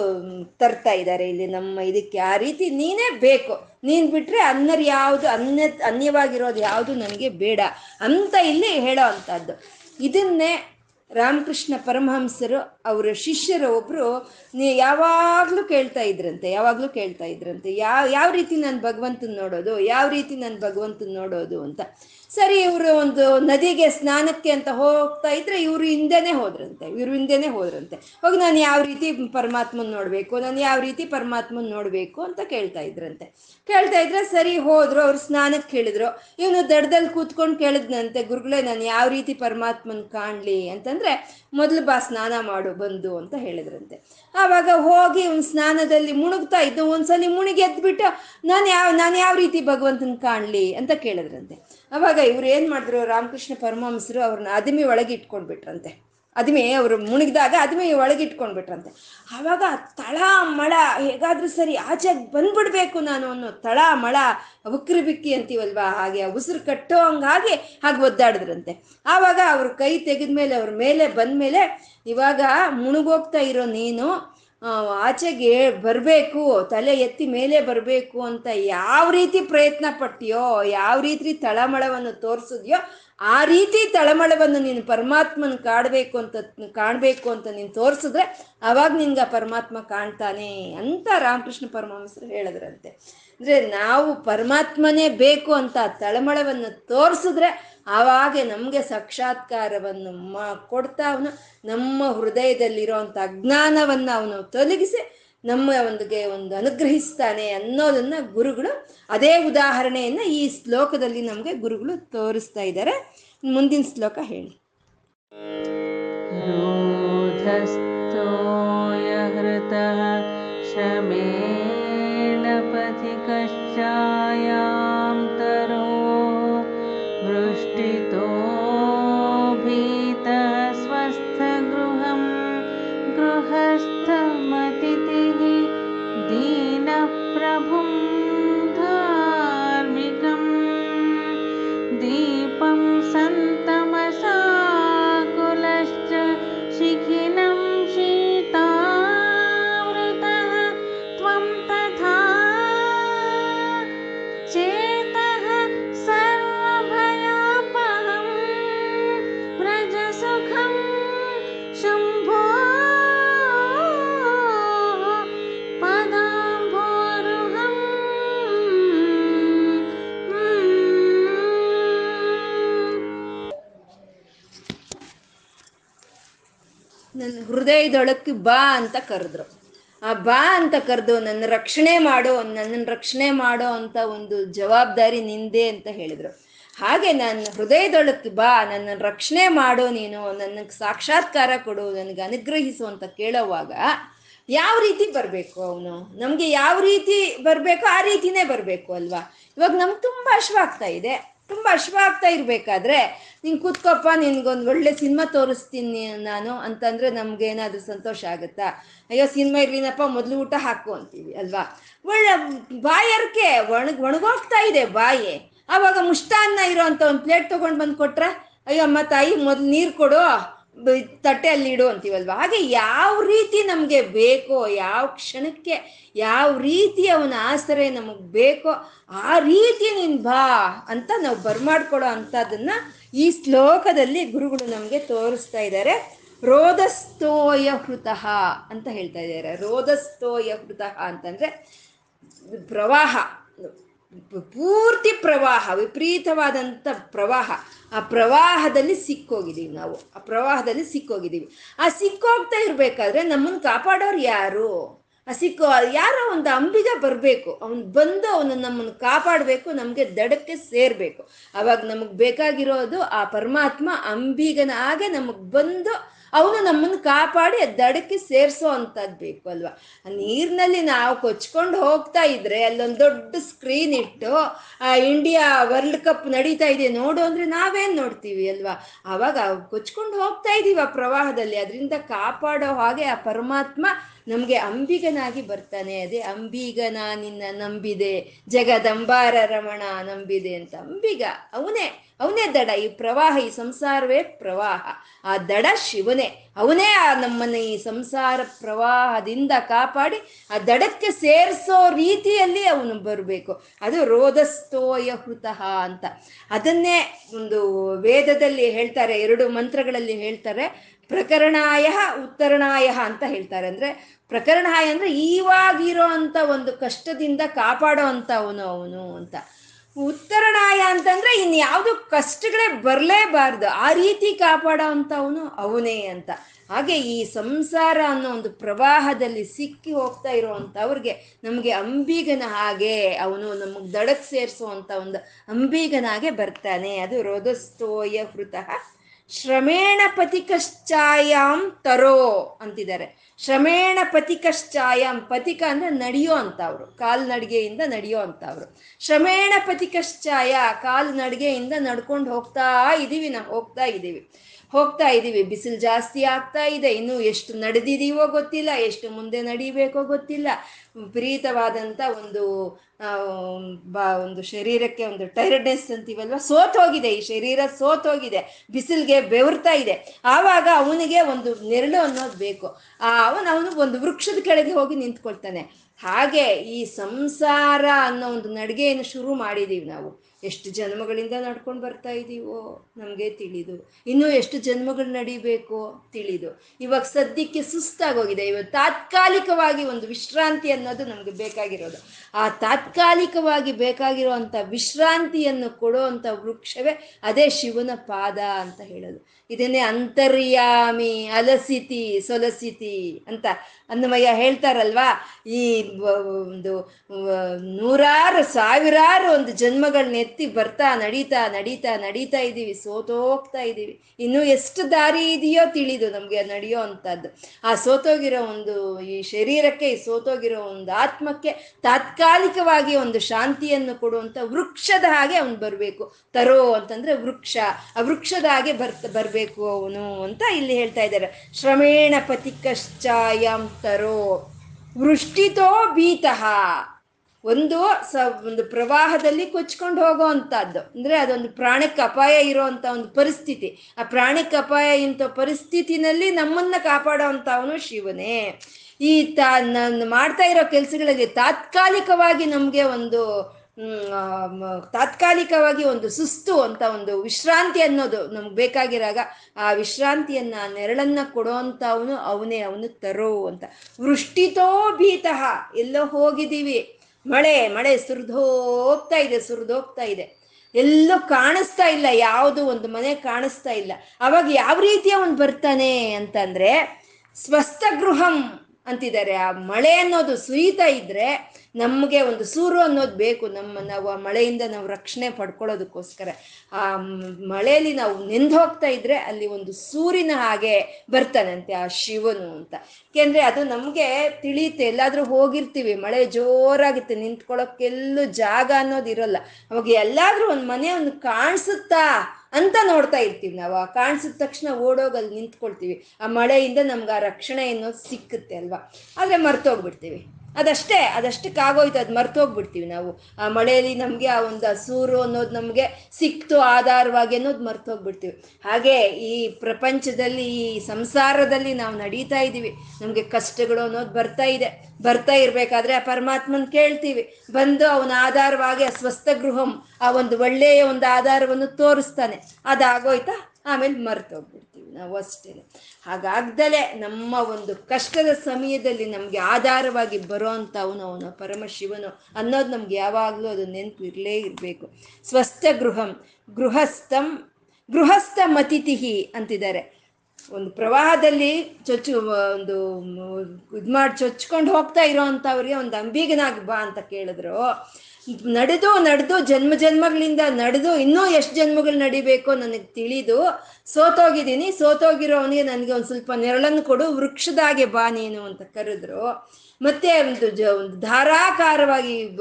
ತರ್ತಾ ಇದ್ದಾರೆ ಇಲ್ಲಿ ನಮ್ಮ ಇದಕ್ಕೆ. ಆ ರೀತಿ ನೀನೇ ಬೇಕು. ನೀನು ಬಿಟ್ರೆ ಅನ್ನರ್ ಯಾವುದು ಅನ್ಯ, ಅನ್ಯವಾಗಿರೋದು ಯಾವುದು ನನಗೆ ಬೇಡ. ಅಂತ ಇಲ್ಲಿ ಹೇಳೋ ಅಂಥದ್ದು. ಇದನ್ನೇ ರಾಮಕೃಷ್ಣ ಪರಮಹಂಸರು, ಅವರ ಶಿಷ್ಯರು ಒಬ್ಬರು ನೀ ಯಾವಾಗಲೂ ಕೇಳ್ತಾ ಇದ್ರಂತೆ, ಯಾವಾಗಲೂ ಕೇಳ್ತಾ ಇದ್ರಂತೆ. ಯಾವ ಯಾವ ರೀತಿ ನಾನು ಭಗವಂತನ ನೋಡೋದು, ಯಾವ ರೀತಿ ನಾನು ಭಗವಂತನ ನೋಡೋದು ಅಂತ. ಸರಿ, ಇವರು ಒಂದು ನದಿಗೆ ಸ್ನಾನಕ್ಕೆ ಅಂತ ಹೋಗ್ತಾ ಇದ್ರೆ ಇವರು ಹಿಂದೆನೆ ಹೋದ್ರಂತೆ, ಇವರು ಹಿಂದೆನೆ ಹೋದ್ರಂತೆ. ಹೋಗಿ ನಾನು ಯಾವ ರೀತಿ ಪರಮಾತ್ಮನ ನೋಡಬೇಕು, ನಾನು ಯಾವ ರೀತಿ ಪರಮಾತ್ಮನ ನೋಡಬೇಕು ಅಂತ ಕೇಳ್ತಾ ಇದ್ರಂತೆ. ಕೇಳ್ತಾ ಇದ್ರೆ ಸರಿ, ಹೋದ್ರು, ಅವ್ರು ಸ್ನಾನಕ್ಕೆ ಕೇಳಿದ್ರು. ಇವನು ದಡದಲ್ಲಿ ಕೂತ್ಕೊಂಡು ಕೇಳಿದ್ನಂತೆ, ಗುರುಗಳೇ, ನಾನು ಯಾವ ರೀತಿ ಪರಮಾತ್ಮನ ಕಾಣಲಿ ಅಂತಂದ್ರೆ, ಮೊದಲು ಬಾ, ಸ್ನಾನ ಮಾಡು, ಬಂದು ಅಂತ ಹೇಳಿದ್ರಂತೆ. ಆವಾಗ ಹೋಗಿ ಅವ್ನು ಸ್ನಾನದಲ್ಲಿ ಮುಳುಗ್ತಾ ಇದ್ದು, ಒಂದ್ಸಲಿ ಮುಣಿಗೆ ಎದ್ಬಿಟ್ಟು, ನಾನು ಯಾವ ನಾನು ಯಾವ ರೀತಿ ಭಗವಂತನ ಕಾಣಲಿ ಅಂತ ಕೇಳಿದ್ರಂತೆ. ಅವಾಗ ಇವ್ರು ಏನು ಮಾಡಿದ್ರು, ರಾಮಕೃಷ್ಣ ಪರಮಹಂಸರು ಅವ್ರನ್ನ ಅದಿಮಿ ಒಳಗೆ ಇಟ್ಕೊಂಡ್ಬಿಟ್ರಂತೆ. ಅದಿಮೆ ಅವರು ಮುಳುಗಿದಾಗ ಅದಿಮೆ ಒಳಗೆ ಇಟ್ಕೊಂಡ್ಬಿಟ್ರಂತೆ. ಆವಾಗ ತಳ ಮಳ ಹೇಗಾದ್ರೂ ಸರಿ ಆಚೆಗೆ ಬಂದ್ಬಿಡ್ಬೇಕು ನಾನು ಅನ್ನೋ ತಳ ಮಳ ಉಕ್ರಿ ಬಿಕ್ಕಿ ಅಂತೀವಲ್ವಾ, ಹಾಗೆ ಉಸಿರು ಕಟ್ಟೋ ಹಂಗಾಗಿ ಹಾಗೆ ಒದ್ದಾಡಿದ್ರಂತೆ. ಆವಾಗ ಅವ್ರ ಕೈ ತೆಗೆದ್ಮೇಲೆ, ಅವ್ರ ಮೇಲೆ ಬಂದ ಮೇಲೆ ಇವಾಗ ಮುಳುಗೋಗ್ತಾ ಇರೋ ನೀನು ಆಚೆಗೆ ಬರಬೇಕು, ತಲೆ ಎತ್ತಿ ಮೇಲೆ ಬರಬೇಕು ಅಂತ ಯಾವ ರೀತಿ ಪ್ರಯತ್ನ ಪಟ್ಟಿಯೋ ಯಾವ ರೀತಿ ತಳಮಳವನ್ನು ತೋರಿಸಿದ್ಯೋ, ಆ ರೀತಿ ತಳಮಳವನ್ನು ನೀನು ಪರಮಾತ್ಮನ ಕಾಡಬೇಕು ಅಂತ, ಕಾಣಬೇಕು ಅಂತ ನೀನು ತೋರಿಸಿದ್ರೆ ಅವಾಗ ನಿನ್ಗೆ ಆ ಪರಮಾತ್ಮ ಕಾಣ್ತಾನೆ ಅಂತ ರಾಮಕೃಷ್ಣ ಪರಮಹಂಸರು ಹೇಳಿದ್ರಂತೆ. ಅಂದರೆ ನಾವು ಪರಮಾತ್ಮನೇ ಬೇಕು ಅಂತ ತಳಮಳವನ್ನು ತೋರಿಸಿದ್ರೆ ಆವಾಗ ನಮಗೆ ಸಾಕ್ಷಾತ್ಕಾರವನ್ನು ಮಾ ಕೊಡ್ತಾ ಅವನು, ನಮ್ಮ ಹೃದಯದಲ್ಲಿರುವಂಥ ಅಜ್ಞಾನವನ್ನು ಅವನು ತೊಲಗಿಸಿ ನಮ್ಮ ಒಂದಿಗೆ ಒಂದು ಅನುಗ್ರಹಿಸ್ತಾನೆ ಅನ್ನೋದನ್ನ ಗುರುಗಳು ಅದೇ ಉದಾಹರಣೆಯನ್ನ ಈ ಶ್ಲೋಕದಲ್ಲಿ ನಮಗೆ ಗುರುಗಳು ತೋರಿಸ್ತಾ ಇದ್ದಾರೆ. ಮುಂದಿನ ಶ್ಲೋಕ ಹೇಳಿ. ಹೃತ ಹೃದಯದೊಳಕ್ಕೆ ಬಾ ಅಂತ ಕರೆದ್ರು. ಆ ಬಾ ಅಂತ ಕರೆದು ನನ್ನ ರಕ್ಷಣೆ ಮಾಡು ನನ್ನನ್ನು ರಕ್ಷಣೆ ಮಾಡೋ ಅಂತ ಒಂದು ಜವಾಬ್ದಾರಿ ನಿಂದೆ ಅಂತ ಹೇಳಿದ್ರು. ಹಾಗೆ ನನ್ನ ಹೃದಯದೊಳಕ್ಕೆ ಬಾ ನನ್ನ ರಕ್ಷಣೆ ಮಾಡೋ ನೀನು ನನ್ನ ಸಾಕ್ಷಾತ್ಕಾರ ಕೊಡು, ನನಗೆ ಅನುಗ್ರಹಿಸು ಅಂತ ಕೇಳೋವಾಗ ಯಾವ ರೀತಿ ಬರಬೇಕು ಅವನು? ನಮಗೆ ಯಾವ ರೀತಿ ಬರಬೇಕು, ಆ ರೀತಿನೇ ಬರಬೇಕು ಅಲ್ವಾ? ಇವಾಗ ನಮ್ಗೆ ತುಂಬ ಅಶ್ವಾಗ್ತಾ ಇದೆ. ತುಂಬ ಅಶ್ವಾಗ್ತಾ ಇರಬೇಕಾದ್ರೆ ನೀನು ಕೂತ್ಕೊಪ್ಪ, ನಿನ್ಗೊಂದು ಒಳ್ಳೆ ಸಿನಿಮಾ ತೋರಿಸ್ತೀನಿ ನಾನು ಅಂತಂದರೆ ನಮ್ಗೆ ಸಂತೋಷ ಆಗುತ್ತಾ? ಅಯ್ಯೋ, ಸಿನಿಮಾ ಇರ್ಲಿನಪ್ಪ, ಮೊದಲು ಊಟ ಹಾಕು ಅಂತೀವಿ, ಅಲ್ವಾ? ಒಳ್ಳೆ ಬಾಯರ್ಕೆ ಒಣಗ್, ಒಣಗೋಗ್ತಾ ಇದೆ ಬಾಯಿ. ಆವಾಗ ಮುಷ್ಟಾನ್ನ ಇರೋ ಅಂತ ಒಂದು ಪ್ಲೇಟ್ ತೊಗೊಂಡು ಬಂದು ಕೊಟ್ರೆ, ಅಯ್ಯೋ, ಅಮ್ಮ ತಾಯಿ, ಮೊದಲು ನೀರು ಕೊಡು ತಟ್ಟೆಯಲ್ಲಿ ಇಡು ಅಂತೀವಲ್ವ? ಹಾಗೆ ಯಾವ ರೀತಿ ನಮಗೆ ಬೇಕೋ, ಯಾವ ಕ್ಷಣಕ್ಕೆ ಯಾವ ರೀತಿ ಅವನ ಆಸರೆ ನಮಗೆ ಬೇಕೋ ಆ ರೀತಿ ನೀನು ಬಾ ಅಂತ ನಾವು ಬರ್ಮಾಡ್ಕೊಳೋ ಅಂಥದ್ದನ್ನು ಈ ಶ್ಲೋಕದಲ್ಲಿ ಗುರುಗಳು ನಮಗೆ ತೋರಿಸ್ತಾ ಇದ್ದಾರೆ ರೋಧಸ್ತೋಯ ಹೃತಃ ಅಂತ ಹೇಳ್ತಾ ಇದ್ದಾರೆ ರೋಧಸ್ತೋಯ ಹೃತಃ ಅಂತಂದ್ರೆ ಪ್ರವಾಹ. ಪೂರ್ತಿ ಪ್ರವಾಹ ವಿಪರೀತವಾದಂಥ ಪ್ರವಾಹ, ಆ ಪ್ರವಾಹದಲ್ಲಿ ಸಿಕ್ಕೋಗಿದ್ದೀವಿ ನಾವು. ಆ ಪ್ರವಾಹದಲ್ಲಿ ಸಿಕ್ಕೋಗಿದ್ದೀವಿ. ಆ ಸಿಕ್ಕೋಗ್ತಾ ಇರಬೇಕಾದ್ರೆ ನಮ್ಮನ್ನು ಕಾಪಾಡೋರು ಯಾರು? ಆ ಸಿಕ್ಕೋ, ಯಾರೋ ಒಂದು ಅಂಬಿಗ ಬರಬೇಕು. ಅವನು ಬಂದು ಅವನು ನಮ್ಮನ್ನು ಕಾಪಾಡಬೇಕು, ನಮಗೆ ದಡಕ್ಕೆ ಸೇರಬೇಕು. ಅವಾಗ ನಮಗೆ ಬೇಕಾಗಿರೋದು ಆ ಪರಮಾತ್ಮ ಅಂಬಿಗನ ಹಾಗೆ ನಮಗೆ ಬಂದು ಅವನು ನಮ್ಮನ್ನು ಕಾಪಾಡಿ ದಡಕ್ಕೆ ಸೇರಿಸೋ ಅಂಥದ್ದು ಬೇಕು ಅಲ್ವಾ? ನೀರಿನಲ್ಲಿ ನಾವು ಕೊಚ್ಕೊಂಡು ಹೋಗ್ತಾ ಇದ್ರೆ ಅಲ್ಲೊಂದು ದೊಡ್ಡ ಸ್ಕ್ರೀನ್ ಇಟ್ಟು, ಆ ಇಂಡಿಯಾ ವರ್ಲ್ಡ್ ಕಪ್ ನಡೀತಾ ಇದೆ ನೋಡು ಅಂದ್ರೆ ನಾವೇನ್ ನೋಡ್ತೀವಿ ಅಲ್ವಾ? ಅವಾಗ ಕೊಚ್ಕೊಂಡು ಹೋಗ್ತಾ ಇದೀವಿ ಪ್ರವಾಹದಲ್ಲಿ. ಅದರಿಂದ ಕಾಪಾಡೋ ಹಾಗೆ ಆ ಪರಮಾತ್ಮ ನಮಗೆ ಅಂಬಿಗನಾಗಿ ಬರ್ತಾನೆ, ಅದೇ ಅಂಬಿಗನ ನಿನ್ನ ನಂಬಿದೆ, ಜಗದಂಬಾರ ರಮಣ ನಂಬಿದೆ ಅಂತ. ಅಂಬಿಗ, ಅವನೇ ಅವನೇ ದಡ. ಈ ಪ್ರವಾಹ, ಈ ಸಂಸಾರವೇ ಪ್ರವಾಹ. ಆ ದಡ ಶಿವನೇ, ಅವನೇ ಆ ನಮ್ಮನ್ನ ಈ ಸಂಸಾರ ಪ್ರವಾಹದಿಂದ ಕಾಪಾಡಿ, ಆ ದಡಕ್ಕೆ ಸೇರಿಸೋ ರೀತಿಯಲ್ಲಿ ಅವನು ಬರಬೇಕು. ಅದು ರೋದಸ್ತೋಯ ಹೃತಃ ಅಂತ. ಅದನ್ನೇ ಒಂದು ವೇದದಲ್ಲಿ ಹೇಳ್ತಾರೆ, ಎರಡು ಮಂತ್ರಗಳಲ್ಲಿ ಹೇಳ್ತಾರೆ, ಪ್ರಕರಣಾಯ ಉತ್ತರಣಾಯ ಅಂತ ಹೇಳ್ತಾರೆ. ಅಂದ್ರೆ ಪ್ರಕರಣಾಯ ಅಂದ್ರೆ ಈವಾಗಿರೋ ಅಂತ ಒಂದು ಕಷ್ಟದಿಂದ ಕಾಪಾಡೋ ಅಂತ ಅವನು ಅವನು ಅಂತ. ಉತ್ತರಣಾಯ ಅಂತಂದ್ರೆ ಇನ್ಯಾವುದು ಕಷ್ಟಗಳೇ ಬರಲೇಬಾರ್ದು. ಆ ರೀತಿ ಕಾಪಾಡೋ ಅಂತ ಅವನು, ಅವನೇ ಅಂತ. ಹಾಗೆ ಈ ಸಂಸಾರ ಅನ್ನೋ ಒಂದು ಪ್ರವಾಹದಲ್ಲಿ ಸಿಕ್ಕಿ ಹೋಗ್ತಾ ಇರುವಂಥವ್ರಿಗೆ ನಮಗೆ ಅಂಬಿಗನ ಹಾಗೆ ಅವನು ನಮಗೆ ದಡಕ್ಕೆ ಸೇರಿಸುವಂಥ ಒಂದು ಅಂಬಿಗನಾಗೆ ಬರ್ತಾನೆ. ಅದು ರೋದಸ್ತೋಯ ಹೃತಃ. ಶ್ರಮೇಣ ಪತಿಕಶ್ಚಾಯಾಂ ತರೋ ಅಂತಿದ್ದಾರೆ. ಶ್ರಮೇಣ ಪತಿಕಶ್ಚಾಯಾಂ ಪತಿಕ ಅಂದ್ರೆ ನಡೆಯೋ ಅಂತವ್ರು ಕಾಲ್ನಡಿಗೆಯಿಂದ ನಡೆಯೋ ಅಂಥವ್ರು. ಶ್ರಮೇಣ ಪತಿಕಶ್ಚಾಯ ಕಾಲ್ನಡಿಗೆಯಿಂದ ನಡ್ಕೊಂಡು ಹೋಗ್ತಾ ಇದ್ದೀವಿ ನಾವು ಹೋಗ್ತಾ ಇದೀವಿ. ಹೋಗ್ತಾ ಇದ್ದೀವಿ. ಬಿಸಿಲು ಜಾಸ್ತಿ ಆಗ್ತಾ ಇದೆ. ಇನ್ನು ಎಷ್ಟು ನಡೆದಿದೀವೋ ಗೊತ್ತಿಲ್ಲ. ಎಷ್ಟು ಮುಂದೆ ನಡಿಬೇಕೋ ಗೊತ್ತಿಲ್ಲ. ವಿಪರೀತವಾದಂಥ ಒಂದು ಒಂದು ಶರೀರಕ್ಕೆ ಒಂದು ಟೈರ್ಡ್ನೆಸ್ ಅಂತೀವಲ್ವ? ಸೋತೋಗಿದೆ. ಈ ಶರೀರ ಸೋತೋಗಿದೆ. ಬಿಸಿಲಿಗೆ ಬೆವರ್ತಾ ಇದೆ. ಆವಾಗ ಅವನಿಗೆ ಒಂದು ನೆರಳು ಅನ್ನೋದು ಬೇಕು. ಆ, ಅವನು ಅವನು ಒಂದು ವೃಕ್ಷದ ಕೆಳಗೆ ಹೋಗಿ ನಿಂತ್ಕೊಳ್ತಾನೆ. ಹಾಗೆ ಈ ಸಂಸಾರ ಅನ್ನೋ ಒಂದು ನಡಿಗೆಯನ್ನು ಶುರು ಮಾಡಿದ್ದೀವಿ ನಾವು. ಎಷ್ಟು ಜನ್ಮಗಳಿಂದ ನಡ್ಕೊಂಡು ಬರ್ತಾ ಇದ್ದೀವೋ ನಮಗೆ ತಿಳಿದು. ಇನ್ನೂ ಎಷ್ಟು ಜನ್ಮಗಳು ನಡಿಬೇಕು ತಿಳಿದು. ಇವಾಗ ಸದ್ಯಕ್ಕೆ ಸುಸ್ತಾಗೋಗಿದೆ. ಇವಾಗ ತಾತ್ಕಾಲಿಕವಾಗಿ ಒಂದು ವಿಶ್ರಾಂತಿ ಅನ್ನೋದು ನಮಗೆ ಬೇಕಾಗಿರೋದು. ಆ ತಾತ್ಕಾಲಿಕವಾಗಿ ಬೇಕಾಗಿರುವಂಥ ವಿಶ್ರಾಂತಿಯನ್ನು ಕೊಡುವಂಥ ವೃಕ್ಷವೇ ಅದೇ ಶಿವನ ಪಾದ ಅಂತ ಹೇಳೋದು. ಇದನ್ನೇ ಅಂತರ್ಯಾಮಿ, ಅಲಸಿತಿ, ಸೊಲಸಿತಿ ಅಂತ ಅನ್ನಮಯ್ಯ ಹೇಳ್ತಾರಲ್ವಾ? ಈ ಒಂದು ನೂರಾರು, ಸಾವಿರಾರು ಒಂದು ಜನ್ಮಗಳನ್ನ ಎತ್ತಿ ಬರ್ತಾ, ನಡೀತಾ ನಡೀತಾ ನಡೀತಾ ಇದ್ದೀವಿ, ಸೋತೋಗ್ತಾ ಇದ್ದೀವಿ. ಇನ್ನು ಎಷ್ಟು ದಾರಿ ಇದೆಯೋ ತಿಳಿದು ನಮಗೆ ನಡೆಯೋ ಅಂಥದ್ದು. ಆ ಸೋತೋಗಿರೋ ಒಂದು, ಈ ಶರೀರಕ್ಕೆ, ಈ ಸೋತೋಗಿರೋ ಒಂದು ಆತ್ಮಕ್ಕೆ ತಾತ್ಕಾಲಿಕವಾಗಿ ಒಂದು ಶಾಂತಿಯನ್ನು ಕೊಡುವಂಥ ವೃಕ್ಷದ ಹಾಗೆ ಅವನು ಬರಬೇಕು. ತರೋ ಅಂತಂದ್ರೆ ವೃಕ್ಷ, ಆ ವೃಕ್ಷದ ಹಾಗೆ ಬರ್ತ, ಬರಬೇಕು ಅವನು ಅಂತ ಇಲ್ಲಿ ಹೇಳ್ತಾ ಇದ್ದಾರೆ. ಶ್ರಮೇಣ ಪತಿ ಕಶ್ಚಾಯಂ ತರೋ ವೃಷ್ಟಿತೋ ಭೀತಃ. ಒಂದು ಸ, ಒಂದು ಪ್ರವಾಹದಲ್ಲಿ ಕೊಚ್ಕೊಂಡು ಹೋಗೋ ಅಂಥದ್ದು ಅಂದರೆ ಅದೊಂದು ಪ್ರಾಣಕ್ಕೆ ಅಪಾಯ ಇರೋವಂಥ ಒಂದು ಪರಿಸ್ಥಿತಿ. ಆ ಪ್ರಾಣಕ್ಕೆ ಅಪಾಯ ಇಂಥ ಪರಿಸ್ಥಿತಿನಲ್ಲಿ ನಮ್ಮನ್ನ ಕಾಪಾಡೋ ಅಂಥವನು ಶಿವನೇ. ಈ ತಾ ನಾನು ಮಾಡ್ತಾ ಇರೋ ಕೆಲಸಗಳಲ್ಲಿ ತಾತ್ಕಾಲಿಕವಾಗಿ ನಮಗೆ ಒಂದು ತಾತ್ಕಾಲಿಕವಾಗಿ ಒಂದು ಸುಸ್ತು ಅಂತ ಒಂದು ವಿಶ್ರಾಂತಿ ಅನ್ನೋದು ನಮ್ಗೆ ಬೇಕಾಗಿರಾಗ ಆ ವಿಶ್ರಾಂತಿಯನ್ನ ನೆರಳನ್ನ ಕೊಡೋಂಥವನು ಅವನೇ, ಅವನು ತರೋ ಅಂತ. ವೃಷ್ಟಿತೋ ಭೀತಃ, ಎಲ್ಲೋ ಹೋಗಿದ್ದೀವಿ. ಮಳೆ ಮಳೆ ಸುರಿದೋಗ್ತಾ ಇದೆ ಸುರಿದೋಗ್ತಾ ಇದೆ. ಎಲ್ಲೂ ಕಾಣಿಸ್ತಾ ಇಲ್ಲ, ಯಾವುದು ಒಂದು ಮನೆ ಕಾಣಿಸ್ತಾ ಇಲ್ಲ. ಅವಾಗ ಯಾವ ರೀತಿಯ ಒಂದು ಬರ್ತಾನೆ ಅಂತಂದ್ರೆ ಸ್ವಸ್ಥ ಗೃಹಂ ಅಂತಿದ್ದಾರೆ. ಆ ಮಳೆ ಅನ್ನೋದು ಸುರಿತಾ ಇದ್ರೆ ನಮಗೆ ಒಂದು ಸೂರು ಅನ್ನೋದು ಬೇಕು. ನಮ್ಮ, ನಾವು ಆ ಮಳೆಯಿಂದ ನಾವು ರಕ್ಷಣೆ ಪಡ್ಕೊಳ್ಳೋದಕ್ಕೋಸ್ಕರ. ಆ ಮಳೆಯಲ್ಲಿ ನಾವು ನೆಂದು ಹೋಗ್ತಾ ಇದ್ರೆ ಅಲ್ಲಿ ಒಂದು ಸೂರಿನ ಹಾಗೆ ಬರ್ತಾನಂತೆ ಆ ಶಿವನು ಅಂತ. ಯಾಕೆಂದ್ರೆ ಅದು ನಮಗೆ ತಿಳಿಯುತ್ತೆ. ಎಲ್ಲಾದ್ರೂ ಹೋಗಿರ್ತೀವಿ. ಮಳೆ ಜೋರಾಗುತ್ತೆ. ನಿಂತ್ಕೊಳ್ಳೋಕೆಲ್ಲೂ ಜಾಗ ಅನ್ನೋದು ಇರಲ್ಲ. ಅವಾಗ ಎಲ್ಲಾದ್ರೂ ಒಂದು ಮನೆ ಒಂದು ಕಾಣಿಸುತ್ತಾ? ಅಂತ ನೋಡ್ತಾ ಇರ್ತೀವಿ ನಾವು. ಆ ಕಾಣಿಸಿದ ತಕ್ಷಣ ಓಡೋಗಲ್ಲಿ ನಿಂತ್ಕೊಳ್ತೀವಿ. ಆ ಮಳೆಯಿಂದ ನಮ್ಗೆ ಆ ರಕ್ಷಣೆ ಅನ್ನೋದು ಸಿಕ್ಕುತ್ತೆ ಅಲ್ವಾ? ಆದರೆ ಮರ್ತೋಗ್ಬಿಡ್ತೀವಿ. ಅದಷ್ಟೇ, ಅದಷ್ಟಕ್ಕೆ ಆಗೋಯ್ತು, ಅದು ಮರ್ತೋಗ್ಬಿಡ್ತೀವಿ ನಾವು. ಆ ಮಳೆಯಲ್ಲಿ ನಮಗೆ ಆ ಒಂದು ಹಸೂರು ಅನ್ನೋದು ನಮಗೆ ಸಿಕ್ತು, ಆಧಾರವಾಗಿ ಅನ್ನೋದು ಮರ್ತೋಗ್ಬಿಡ್ತೀವಿ. ಹಾಗೆ ಈ ಪ್ರಪಂಚದಲ್ಲಿ, ಈ ಸಂಸಾರದಲ್ಲಿ ನಾವು ನಡೀತಾ ಇದ್ದೀವಿ. ನಮಗೆ ಕಷ್ಟಗಳು ಅನ್ನೋದು ಬರ್ತಾ ಇದೆ. ಬರ್ತಾ ಇರಬೇಕಾದ್ರೆ ಆ ಪರಮಾತ್ಮನ ಕೇಳ್ತೀವಿ. ಬಂದು ಅವನ ಆಧಾರವಾಗಿ ಆ ಸ್ವಸ್ಥ ಗೃಹಂ, ಆ ಒಂದು ಒಳ್ಳೆಯ ಒಂದು ಆಧಾರವನ್ನು ತೋರಿಸ್ತಾನೆ. ಅದಾಗೋಯ್ತಾ? ಆಮೇಲೆ ಮರ್ತೋಗ್ಬಿಡ್ತೀವಿ ನಾವು ಅಷ್ಟೇ. ಹಾಗಾಗ್ದಲೆ ನಮ್ಮ ಒಂದು ಕಷ್ಟದ ಸಮಯದಲ್ಲಿ ನಮಗೆ ಆಧಾರವಾಗಿ ಬರೋ ಅಂಥವನು ಅವನು, ಪರಮಶಿವನು ಅನ್ನೋದು ನಮ್ಗೆ ಯಾವಾಗಲೂ ಅದು ನೆನಪು ಇರಲೇ ಇರಬೇಕು. ಸ್ವಸ್ಥ ಗೃಹಂ, ಗೃಹಸ್ಥಂ ಗೃಹಸ್ಥ ಮತಿಥಿ ಅಂತಿದ್ದಾರೆ. ಒಂದು ಪ್ರವಾಹದಲ್ಲಿ ಚೊಚ್ಚು, ಒಂದು ಇದು ಮಾಡಿ ಚೊಚ್ಕೊಂಡು ಹೋಗ್ತಾ ಇರೋ ಅಂಥವ್ರಿಗೆ ಒಂದು ಅಂಬಿಗನಾಗಿ ಬಾ ಅಂತ ಕೇಳಿದ್ರು. ನಡೆದು ನಡೆದು ಜನ್ಮ ಜನ್ಮಗಳಿಂದ ನಡೆದು ಇನ್ನೂ ಎಷ್ಟು ಜನ್ಮಗಳು ನಡಿಬೇಕೋ ನನಗೆ ತಿಳಿದು ಸೋತೋಗಿದ್ದೀನಿ. ಸೋತೋಗಿರೋವನಿಗೆ ನನಗೆ ಒಂದು ಸ್ವಲ್ಪ ನೆರಳನ್ನು ಕೊಡು, ವೃಕ್ಷದಾಗೆ ಬಾ ನೀನು ಅಂತ ಕರೆದ್ರು. ಮತ್ತೆ ಒಂದು ಜ, ಒಂದು ಧಾರಾಕಾರವಾಗಿ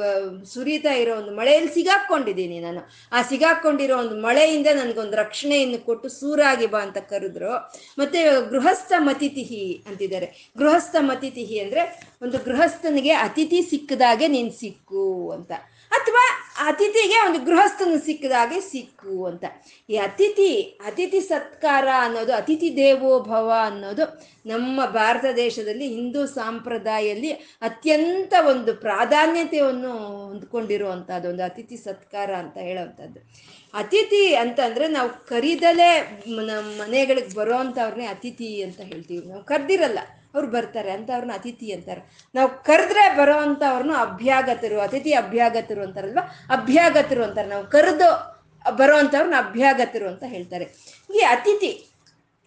ಸುರಿತಾ ಇರೋ ಒಂದು ಮಳೆಯಲ್ಲಿ ಸಿಗಾಕೊಂಡಿದ್ದೀನಿ ನಾನು. ಆ ಸಿಗಾಕೊಂಡಿರೋ ಒಂದು ಮಳೆಯಿಂದ ನನಗೊಂದು ರಕ್ಷಣೆಯನ್ನು ಕೊಟ್ಟು ಸೂರಾಗಿ ಬಾ ಅಂತ ಕರೆದ್ರು. ಮತ್ತೆ ಗೃಹಸ್ಥ ಮತಿಥಿ ಅಂತಿದ್ದಾರೆ. ಗೃಹಸ್ಥ ಮತಿಥಿ ಅಂದ್ರೆ ಒಂದು ಗೃಹಸ್ಥನಿಗೆ ಅತಿಥಿ ಸಿಕ್ಕದಾಗೆ ನೀನು ಸಿಕ್ಕು ಅಂತ. ಅಥವಾ ಅತಿಥಿಗೆ ಒಂದು ಗೃಹಸ್ಥನು ಸಿಕ್ಕದಾಗೆ ಸಿಕ್ಕು ಅಂತ. ಈ ಅತಿಥಿ ಅತಿಥಿ ಸತ್ಕಾರ ಅನ್ನೋದು, ಅತಿಥಿ ದೇವೋ ಭವ ಅನ್ನೋದು ನಮ್ಮ ಭಾರತ ದೇಶದಲ್ಲಿ ಹಿಂದೂ ಸಂಪ್ರದಾಯದಲ್ಲಿ ಅತ್ಯಂತ ಒಂದು ಪ್ರಾಧಾನ್ಯತೆಯನ್ನು ಹೊಂದ್ಕೊಂಡಿರುವಂಥದ್ದು, ಒಂದು ಅತಿಥಿ ಸತ್ಕಾರ ಅಂತ ಹೇಳೋವಂಥದ್ದು. ಅತಿಥಿ ಅಂತಂದರೆ ನಾವು ಕರೀದಲೇ ನಮ್ಮ ಮನೆಗಳಿಗೆ ಬರೋ ಅಂಥವ್ರನ್ನೇ ಅತಿಥಿ ಅಂತ ಹೇಳ್ತೀವಿ. ನಾವು ಕರ್ದಿರಲ್ಲ. ಅವ್ರು ಬರ್ತಾರೆ ಅಂತ ಅಂಥವ್ರನ್ನ ಅತಿಥಿ ಅಂತಾರೆ. ನಾವು ಕರೆದ್ರೆ ಬರೋ ಅಂಥವ್ರನ್ನ ಅಭ್ಯಾಗತರು, ಅತಿಥಿ ಅಭ್ಯಾಗತರು ಅಂತಾರಲ್ವ? ಅಭ್ಯಾಗತರು ಅಂತಾರೆ. ನಾವು ಕರೆದು ಬರೋ ಅಂಥವ್ರನ್ನ ಅಭ್ಯಾಗತರು ಅಂತ ಹೇಳ್ತಾರೆ. ಈ ಅತಿಥಿ